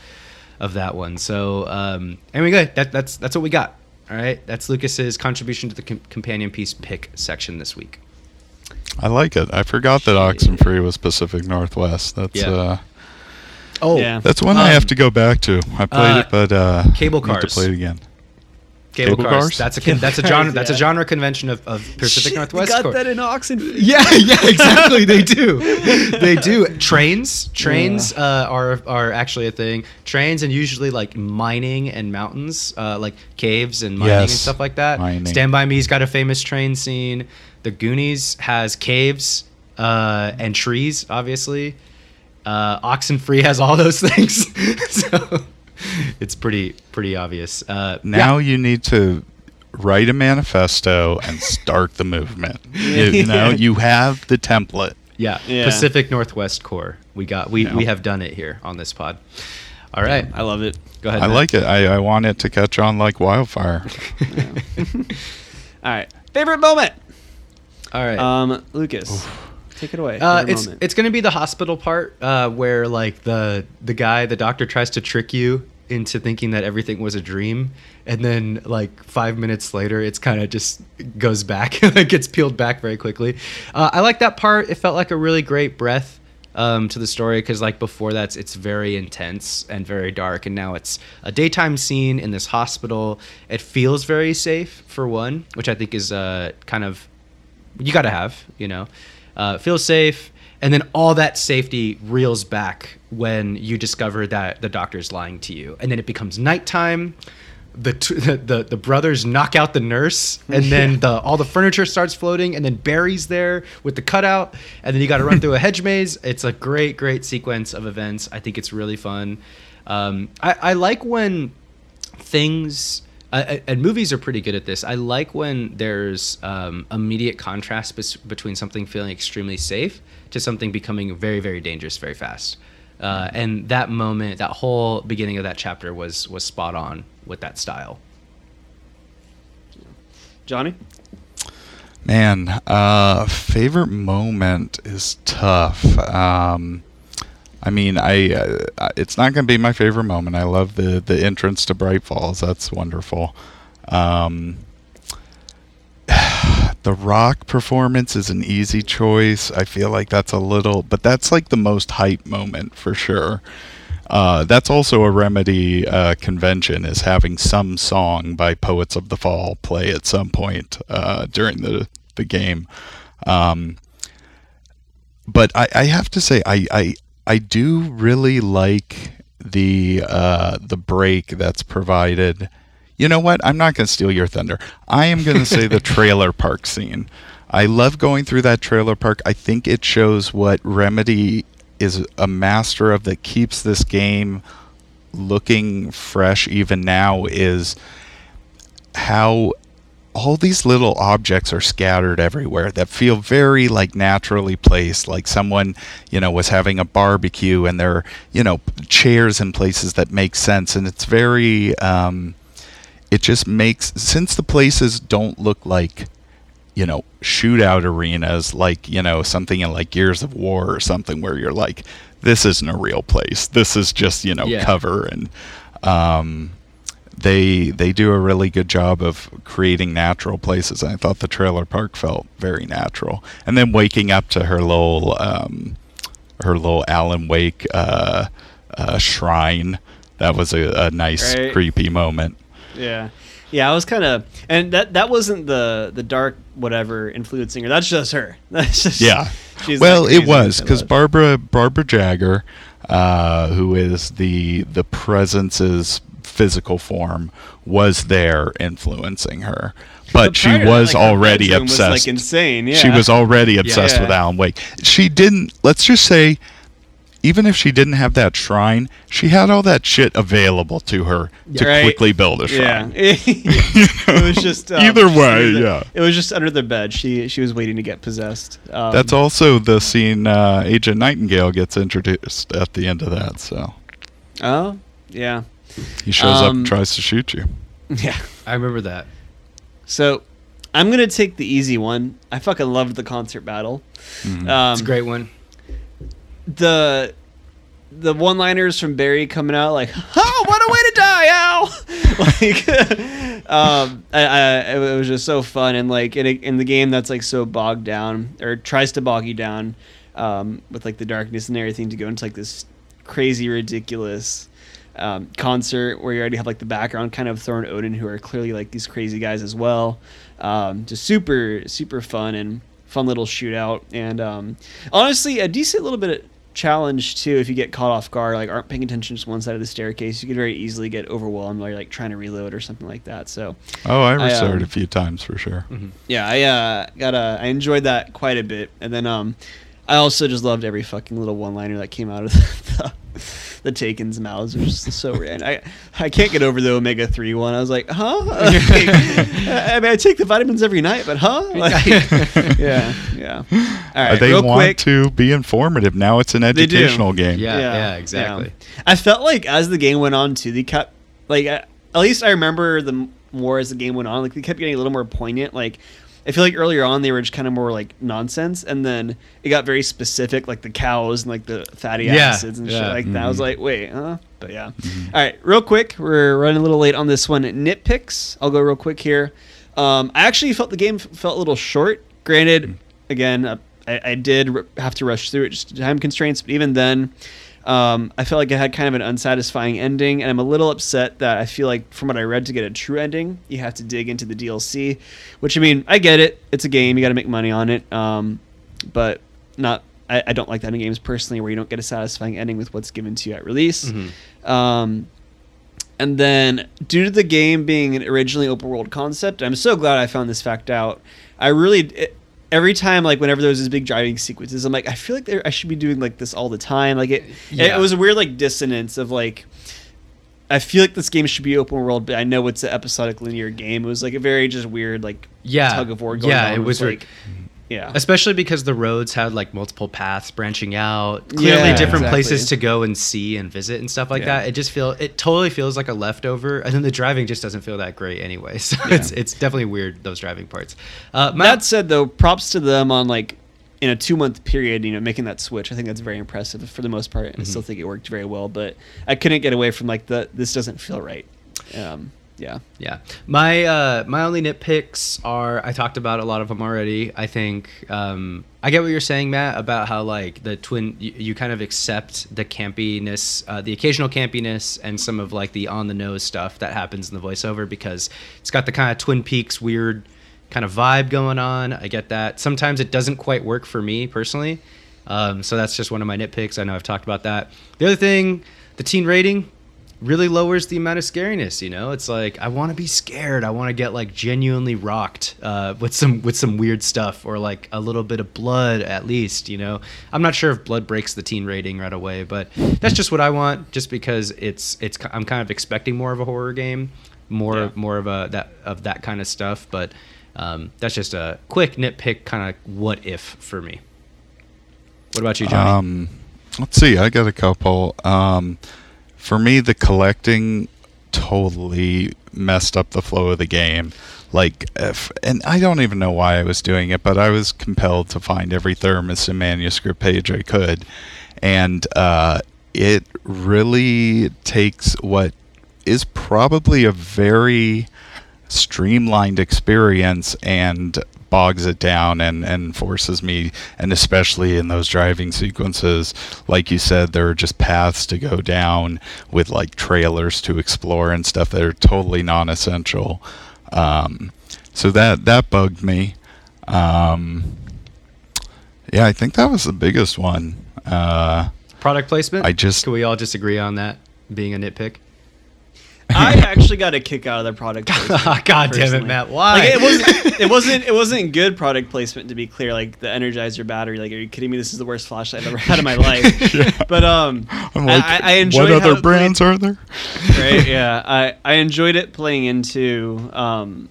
of that one. So, um, anyway, good. That, that's that's what we got. All right, that's Lucas's contribution to the com- companion piece pick section this week. I like it. I forgot that Oxenfree was Pacific Northwest. That's Yeah. uh, Oh, Yeah. that's one I have Um, to go back to. I played uh, it, but uh, Cable need to play it again. Cable, Cable cars. Cars? That's a Cable that's a Cars, genre that's a genre convention of, of Pacific Shit, Northwest. We got core. that in Oxen. Yeah, yeah, exactly. they do. They do. Trains, trains uh, are are actually a thing. Trains and usually like mining and mountains, uh, like caves and mining and stuff like that. mining. Stand by Me's got a famous train scene. The Goonies has caves uh, and trees, obviously. Uh, Oxenfree has all those things, so it's pretty pretty obvious. Uh, Now you need to write a manifesto and start the movement. You, you know, you have the template. Yeah, Yeah. Pacific Northwest Core. We got we, Yeah. we have done it here on this pod. All right, I love it. go ahead. I Matt. like it. I, I want it to catch on like wildfire. All right, favorite moment. All right. Um, Lucas, take it away. uh, it's moment. it's gonna be the hospital part uh, where like the the guy the doctor tries to trick you into thinking that everything was a dream, and then like five minutes later, it's kind of just goes back, it gets peeled back very quickly. Uh, I like that part. It felt like a really great breath um, to the story because like before that's it's very intense and very dark, and now it's a daytime scene in this hospital. It feels very safe for one, which I think is uh, kind of you got to have, you know, uh, feel safe. And then all that safety reels back when you discover that the doctor's lying to you. And then it becomes nighttime. The, t- the, the, the brothers knock out the nurse, and then the, all the furniture starts floating, and then Barry's there with the cutout, and then you got to run through a hedge maze. It's a great, great sequence of events. I think it's really fun. Um, I, I like when things uh, and movies are pretty good at this. I like when there's um, immediate contrast bes- between something feeling extremely safe to something becoming very, very dangerous very fast. Uh, and that moment, that whole beginning of that chapter was was spot on with that style. Johnny. Man, uh, favorite moment is tough. Um, I mean, I uh, it's not going to be my favorite moment. I love the the entrance to Bright Falls. That's wonderful. Um, the rock performance is an easy choice. I feel like that's a little, but that's like the most hype moment for sure. Uh, that's also a remedy uh, convention is having some song by Poets of the Fall play at some point uh, during the the game. Um, but I, I have to say I, I I do really like the uh, the break that's provided. You know what? I'm not going to steal your thunder. I am going to say the trailer park scene. I love going through that trailer park. I think it shows what Remedy is a master of that keeps this game looking fresh even now is how all these little objects are scattered everywhere that feel very like naturally placed like someone you know was having a barbecue and there are you know chairs in places that make sense and it's very um, it just makes since the places don't look like you know shootout arenas like you know something in like gears of war or something where you're like this isn't a real place this is just you know Yeah. cover and um, they they do a really good job of creating natural places. I thought the trailer park felt very natural, and then waking up to her little um, her little Alan Wake uh, uh, shrine. That was a, a nice Right. creepy moment. Yeah. Yeah, I was kind of, and that that wasn't the the dark whatever influencing her. That's just her. That's just Yeah. she's well, it was because. Barbara Barbara Jagger, uh, who is the the presence's physical form, was there influencing her. But But she prior that, was like, already bedroom was, obsessed. like, insane, Yeah. She was already obsessed Yeah. with Alan Wake. She didn't. Let's just say. even if she didn't have that shrine, she had all that shit available to her to Right. quickly build a shrine. Yeah, shrine. it was just um, Either just way, under the- yeah. It was just under the bed. She she was waiting to get possessed. Um, That's also the scene uh, Agent Nightingale gets introduced at the end of that. So Oh, yeah, he shows Um, up and tries to shoot you. yeah. I remember that. So I'm gonna take the easy one. I fucking loved the concert battle. Mhm. Um, It's a great one. the the one liners from Barry coming out like, "Oh, what a way to die, Al!" like, um, I, I, it was just so fun and like in a, in the game that's like so bogged down or tries to bog you down um, with like the darkness and everything to go into like this crazy ridiculous um, concert where you already have like the background kind of Thor and Odin who are clearly like these crazy guys as well. Um, just super super fun and fun little shootout. And um, honestly a decent little bit of challenge too if you get caught off guard like aren't paying attention to one side of the staircase. You could very easily get overwhelmed while you're like trying to reload or something like that. So Oh, I I, restarted um, a few times for sure. yeah i uh got a i enjoyed that quite a bit. And then um i also just loved every fucking little one liner that came out of the, the taken's mouths are just so random i i can't get over the omega 3 one i was like huh Like, i mean i take the vitamins every night but huh like, yeah yeah all right they real want quick to be informative. Now it's an educational game. Yeah, yeah, exactly. I felt like as the game went on too, they kept like uh, at least I remember the m- more as the game went on, like they kept getting a little more poignant. Like I feel like earlier on they were just kind of more like nonsense, and then it got very specific, like the cows and like the fatty Yeah, acids and shit yeah. like that. I was Mhm. like, wait, huh? But yeah. All right, real quick, we're running a little late on this one. Nitpicks. I'll go real quick here. Um, I actually felt the game felt a little short. Granted, again, uh, I, I did have to rush through it just time constraints, but even then, um, I felt like it had kind of an unsatisfying ending, and I'm a little upset that I feel like from what I read, to get a true ending, you have to dig into the DLC. Which I mean, I get it; it's a game, you got to make money on it, um, but not. I, I don't like that in games personally, where you don't get a satisfying ending with what's given to you at release. Um, and then, due to the game being an originally open world concept, I'm so glad I found this fact out. I really, it, every time, like whenever there was these big driving sequences, I'm like, I feel like I should be doing like this all the time. Like it, Yeah. it was a weird like dissonance of like, I feel like this game should be open world, but I know it's an episodic linear game. It was like a very just weird like Yeah, tug of war going yeah, on. it was like, yeah, Especially because the roads had like multiple paths branching out, clearly Yeah, different exactly. places to go and see and visit and stuff like Yeah. that. It just feel it totally feels like a leftover, and then the driving just doesn't feel that great anyway. So it's it's definitely weird those driving parts. Uh, my, that said, though, props to them on like in a two month period, you know, making that switch. I think that's very impressive for the most part. and I still think it worked very well, but I couldn't get away from like the this doesn't feel right. Um, yeah, Yeah, my uh, my only nitpicks are I talked about a lot of them already. I think um, I get what you're saying, Matt, about how like the twin you, you kind of accept the campiness, uh, the occasional campiness, and some of like the on the nose stuff that happens in the voiceover because it's got the kind of Twin Peaks weird kind of vibe going on. I get that. Sometimes it doesn't quite work for me personally. Um, so that's just one of my nitpicks. I know I've talked about that. The other thing, the teen rating really lowers the amount of scariness. You know, it's like I want to be scared. I want to get like genuinely rocked uh, with some with some weird stuff or like a little bit of blood at least. You know, I'm not sure if blood breaks the teen rating right away, but that's just what I want. Just because it's it's I'm kind of expecting more of a horror game, more Yeah. more of a that of that kind of stuff. But um, that's just a quick nitpick, kind of what if for me. What about you, Johnny? Um, let's see. I got a couple. Um, for me, the collecting totally messed up the flow of the game. Like, if, and I don't even know why I was doing it, but I was compelled to find every thermos and manuscript page I could, and uh, it really takes what is probably a very streamlined experience and bogs it down and, and forces me and especially in those driving sequences like you said there are just paths to go down with like trailers to explore and stuff that are totally non-essential um, so that that bugged me um, yeah i think that was the biggest one uh, Product placement. I just- can we all just agree on that being a nitpick? I actually got a kick out of the product. placement, God damn it. Matt. Why? Like, it wasn't. It wasn't. It wasn't good product placement. To be clear, like the Energizer battery. Like, are you kidding me? This is the worst flashlight I've ever had in my life. Yeah. But um, I'm like, I, I enjoyed what other brands are there? right? Yeah, I I enjoyed it playing into um,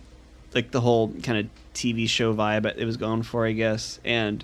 like the whole kind of TV show vibe it was going for, I guess. And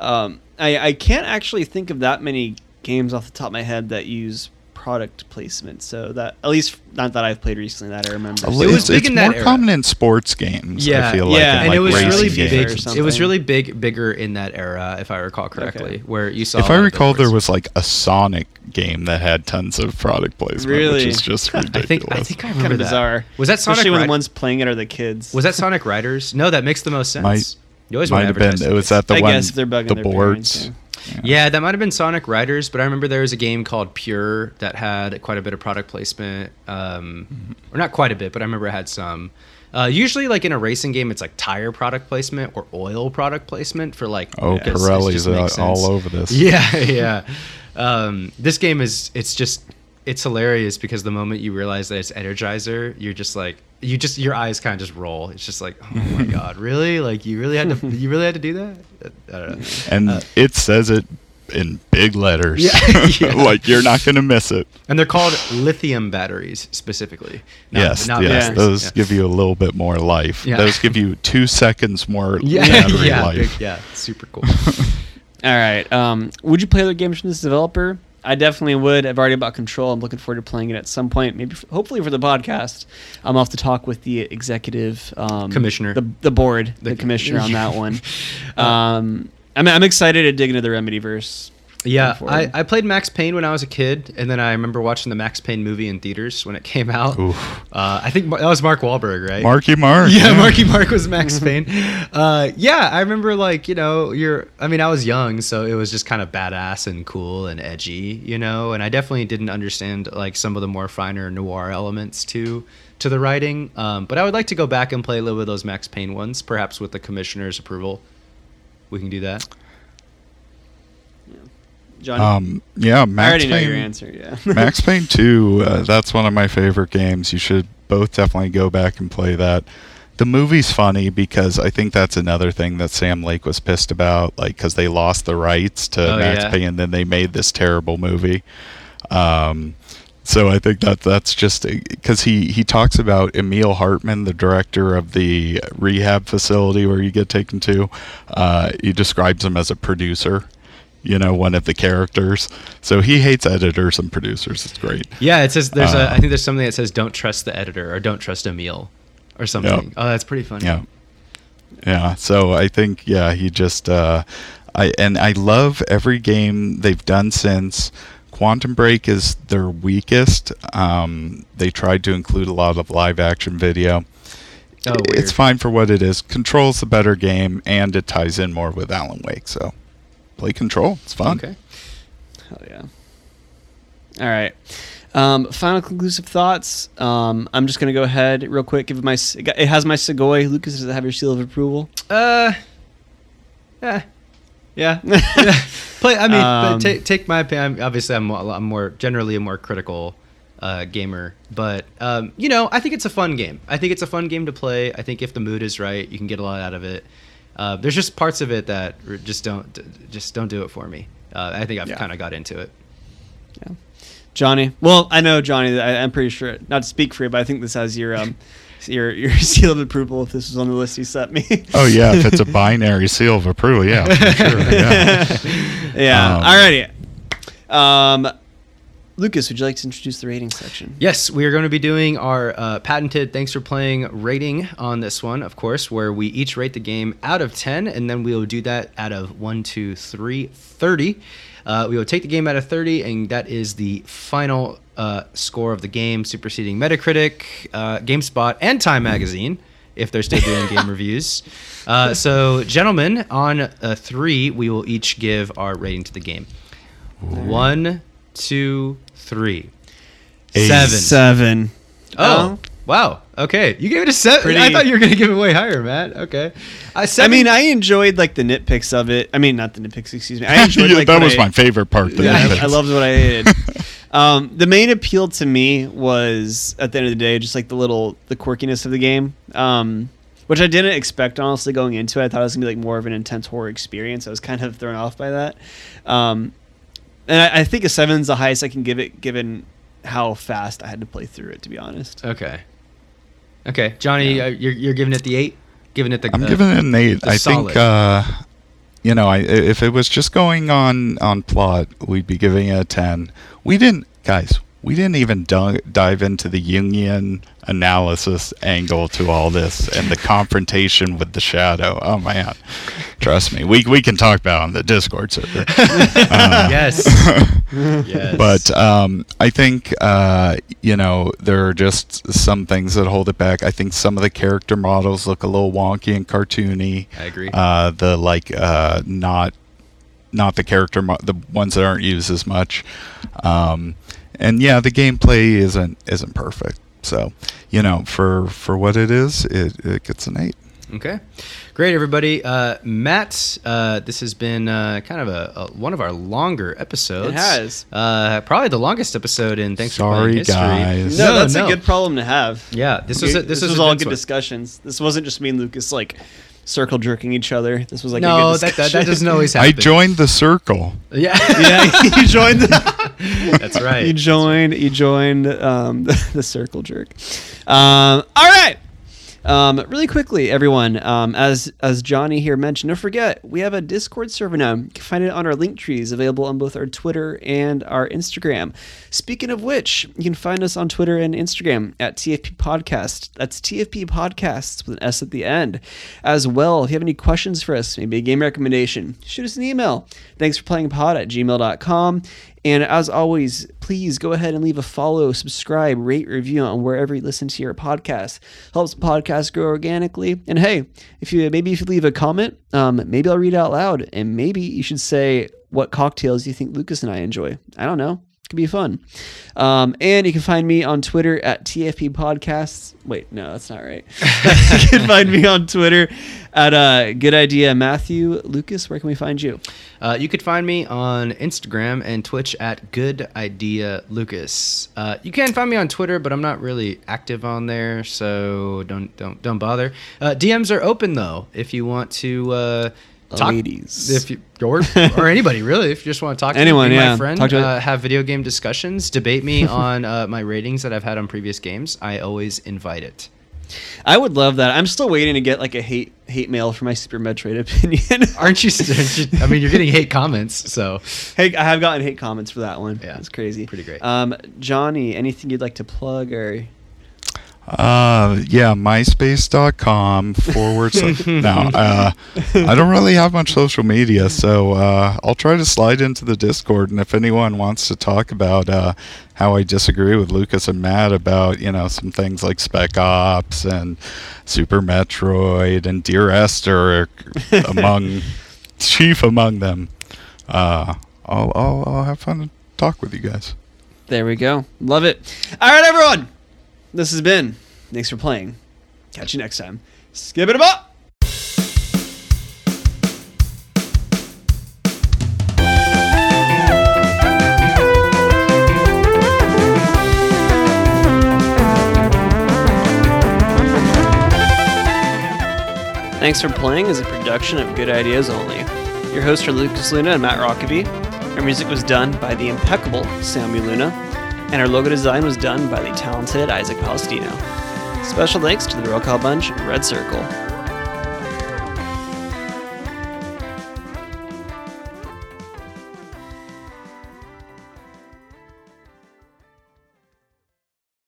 um, I I can't actually think of that many games off the top of my head that use product placement. So that at least not that I've played recently that I remember. It was it's, big it's in that more era. common in sports games. Yeah, I feel like, yeah, in, and like it was really games. FIFA or big. It was really big, bigger in that era, if I recall correctly, Okay. where you saw. If I recall, the there was like a Sonic game that had tons of product placement, Really? which is just I ridiculous. think I think I remember kind of that. bizarre. Was that Sonic? Especially when Rid- the ones playing it are the kids. was that Sonic Riders? No, that makes the most sense. Might- you always might have to been. advertise It was things. at the I one guess they're bugging the their boards. parents, Yeah, that might have been Sonic Riders, but I remember there was a game called Pure that had quite a bit of product placement. Um, Mm-hmm. Or not quite a bit, but I remember it had some. Uh, usually, like in a racing game, it's like tire product placement or oil product placement for like. Oh, it's- it Pirelli's uh, all over this. Yeah, yeah. Um, this game is it's just it's hilarious because the moment you realize that it's Energizer, you're just like you just your eyes kind of just roll. It's just like, oh my god, really? Like you really had to you really had to do that? I don't know. and Uh, it says it in big letters. Yeah, yeah. like you're not gonna miss it. And they're called lithium batteries specifically. Not- yes, not yes. batteries. Those Yeah. give you a little bit more life. Yeah. Those give you two seconds more yeah, battery yeah, life. big- yeah, super cool. All right. Um, would you play other games from this developer? I definitely would. I've already bought Control. I'm looking forward to playing it at some point. Maybe, f- hopefully, for the podcast. I'm off to talk with the executive um, Commissioner. the the board, The the, commissioner on that one. Um, I'm I'm excited to dig into the Remedyverse. Yeah, I. I played Max Payne when I was a kid, and then I remember watching the Max Payne movie in theaters when it came out. Uh, I think that was Mark Wahlberg, right? Marky Mark. yeah, Marky Mark was Max Payne. Uh, yeah, I remember like you know you're. I mean, I was young, so it was just kind of badass and cool and edgy, you know. And I definitely didn't understand like some of the more finer noir elements to to the writing. Um, but I would like to go back and play a little bit of those Max Payne ones, perhaps with the commissioner's approval. We can do that. John, Um, yeah, I Max already know Payne. your answer. Yeah. Max Payne 2, uh, that's one of my favorite games. You should both definitely go back and play that. The movie's funny because I think that's another thing that Sam Lake was pissed about, like because they lost the rights to Oh, Max yeah. Payne and then they made this terrible movie. Um, so I think that that's just because he he talks about Emil Hartman, the director of the rehab facility where you get taken to. Uh, he describes him as a producer. You know, one of the characters. So he hates editors and producers. It's great. Yeah, it says there's a. Uh, I think there's something that says "Don't trust the editor" or "Don't trust Emil," or something. Oh, that's pretty funny. Yeah. Yeah. So I think yeah, he just uh I and I love every game they've done since Quantum Break is their weakest. Um they tried to include a lot of live action video. Oh, It's fine for what it is. Control's the better game and it ties in more with Alan Wake, so play Control. It's fun. Okay. Hell yeah. All right. Um, final conclusive thoughts. Um, I'm just gonna go ahead real quick. Give it my. s- It has my Segoy. Lucas, does it have your seal of approval? Uh. Yeah. Yeah. yeah. Play. I mean, Um, take take my opinion. I'm- Obviously, I'm, more- I'm more generally a more critical uh, gamer, but um, you know, I think it's a fun game. I think it's a fun game to play. I think if the mood is right, you can get a lot out of it. Uh, there's just parts of it that just don't just don't do it for me. Uh, I think I've Yeah. kind of got into it. Yeah. Johnny. Well, I know Johnny. I, I'm pretty sure. Not to speak for you, but I think this has your um, your your seal of approval. If this was on the list you sent me. Oh yeah, if it's a binary seal of approval, yeah, for sure. Yeah. yeah. Um, Alrighty. Um, Lucas, would you like to introduce the rating section? Yes, we are going to be doing our uh, patented thanks for playing rating on this one, of course, where we each rate the game out of 10, and then we will do that out of 1, 2, 3, 30. Uh, we will take the game out of 30, and that is the final uh, score of the game, superseding Metacritic, uh, GameSpot, and Time Magazine, if they're still doing game reviews. Uh, so, gentlemen, on a 3, we will each give our rating to the game. One, two, three. Eight. Seven. Seven. Oh, wow. Okay, you gave it a seven. Pretty- I thought you were gonna give it way higher, Matt. Okay, I, I mean, I enjoyed like the nitpicks of it. I mean, not the nitpicks. Excuse me. I enjoyed Yeah, like that was I- my favorite part. the Yeah, nitpicks. I, I loved what I hated. Um, the main appeal to me was at the end of the day just like the little the quirkiness of the game, um, which I didn't expect honestly going into it. I thought it was gonna be like more of an intense horror experience. I was kind of thrown off by that, um, and I, I think a seven's the highest I can give it given how fast I had to play through it. To be honest, Okay. Okay, Johnny, Yeah. uh, you're you're giving it the eight. Giving it the. I'm uh, giving it an eight. I solid. think, uh, you know, I if it was just going on on plot, we'd be giving it a ten. We didn't, guys. We didn't even di- dive into the Jungian analysis angle to all this and the confrontation with the shadow. Oh man, trust me, we we can talk about it on the Discord server. Uh, yes. yes. But um, I think uh, you know there are just some things that hold it back. I think some of the character models look a little wonky and cartoony. I agree. Uh, the like uh, not not the character mo- the ones that aren't used as much. Um, and yeah, the gameplay isn't isn't perfect. So you know for for what it is, it, it gets an eight. Okay, great, everybody. Uh, Matt, uh, this has been uh, kind of a, a one of our longer episodes. It has. uh, probably the longest episode in Thanks for Sorry, Playing History. guys. no, that's no. a good problem to have. Yeah, this was a, this, this, was a all good one. discussions. This wasn't just me and Lucas like circle jerking each other. This was like a no, good that, that that doesn't always happen. I joined the circle. Yeah, yeah, you joined. The, that's right. You joined. You joined um, the, the circle jerk. Um, all right. Um, really quickly, everyone. Um, as as Johnny here mentioned, don't forget we have a Discord server now. You can find it on our link trees, available on both our Twitter and our Instagram. Speaking of which, you can find us on Twitter and Instagram at TFP Podcast. That's TFP Podcasts with an S at the end. As well, if you have any questions for us, maybe a game recommendation, shoot us an email. Thanks for playing pod at gmail.com. And as always, please go ahead and leave a follow, subscribe, rate, review on wherever you listen to your podcast. Helps the podcast grow organically. And hey, if you maybe if you leave a comment, um, maybe I'll read it out loud, and maybe you should say what cocktails you think Lucas and I enjoy. I don't know. Could be fun. Um, and you can find me on Twitter at TFP Podcasts. Wait, no, that's not right. you can find me on Twitter at uh, Good Idea Matthew. Lucas, where can we find you? Uh, you could find me on Instagram and Twitch at Good Idea Lucas. Uh, you can find me on Twitter, but I'm not really active on there, so don't don't don't bother. Uh, DMs are open though, if you want to uh, talk. Ladies. if you or or anybody really, if you just want to talk to Anyone, me, yeah. my friend, Talk to- uh, have video game discussions, debate me on uh, my ratings that I've had on previous games. I always invite it. I would love that. I'm still waiting to get like a hate hate mail for my Super Metroid opinion. Aren't you? aren't you- I mean, you're getting hate comments, so hey, I have gotten hate comments for that one. Yeah, it's crazy. pretty great. Um, Johnny, anything you'd like to plug or? Uh, yeah, myspace.com forward slash. no, uh, I don't really have much social media, so uh, I'll try to slide into the Discord. And if anyone wants to talk about uh, how I disagree with Lucas and Matt about, you know, some things like Spec Ops and Super Metroid and Dear Esther among chief among them, uh, I'll, I'll, I'll have fun and talk with you guys. There we go. Love it. All right, everyone. This has been. Thanks for playing. Catch you next time. Skip it up. Thanks for Playing is a production of Good Ideas Only. Your hosts are Lucas Luna and Matt Rockaby. Our music was done by the impeccable Sammy Luna, and our logo design was done by the talented Isaac Palestino. Special thanks to the Roll Call Bunch and Red Circle.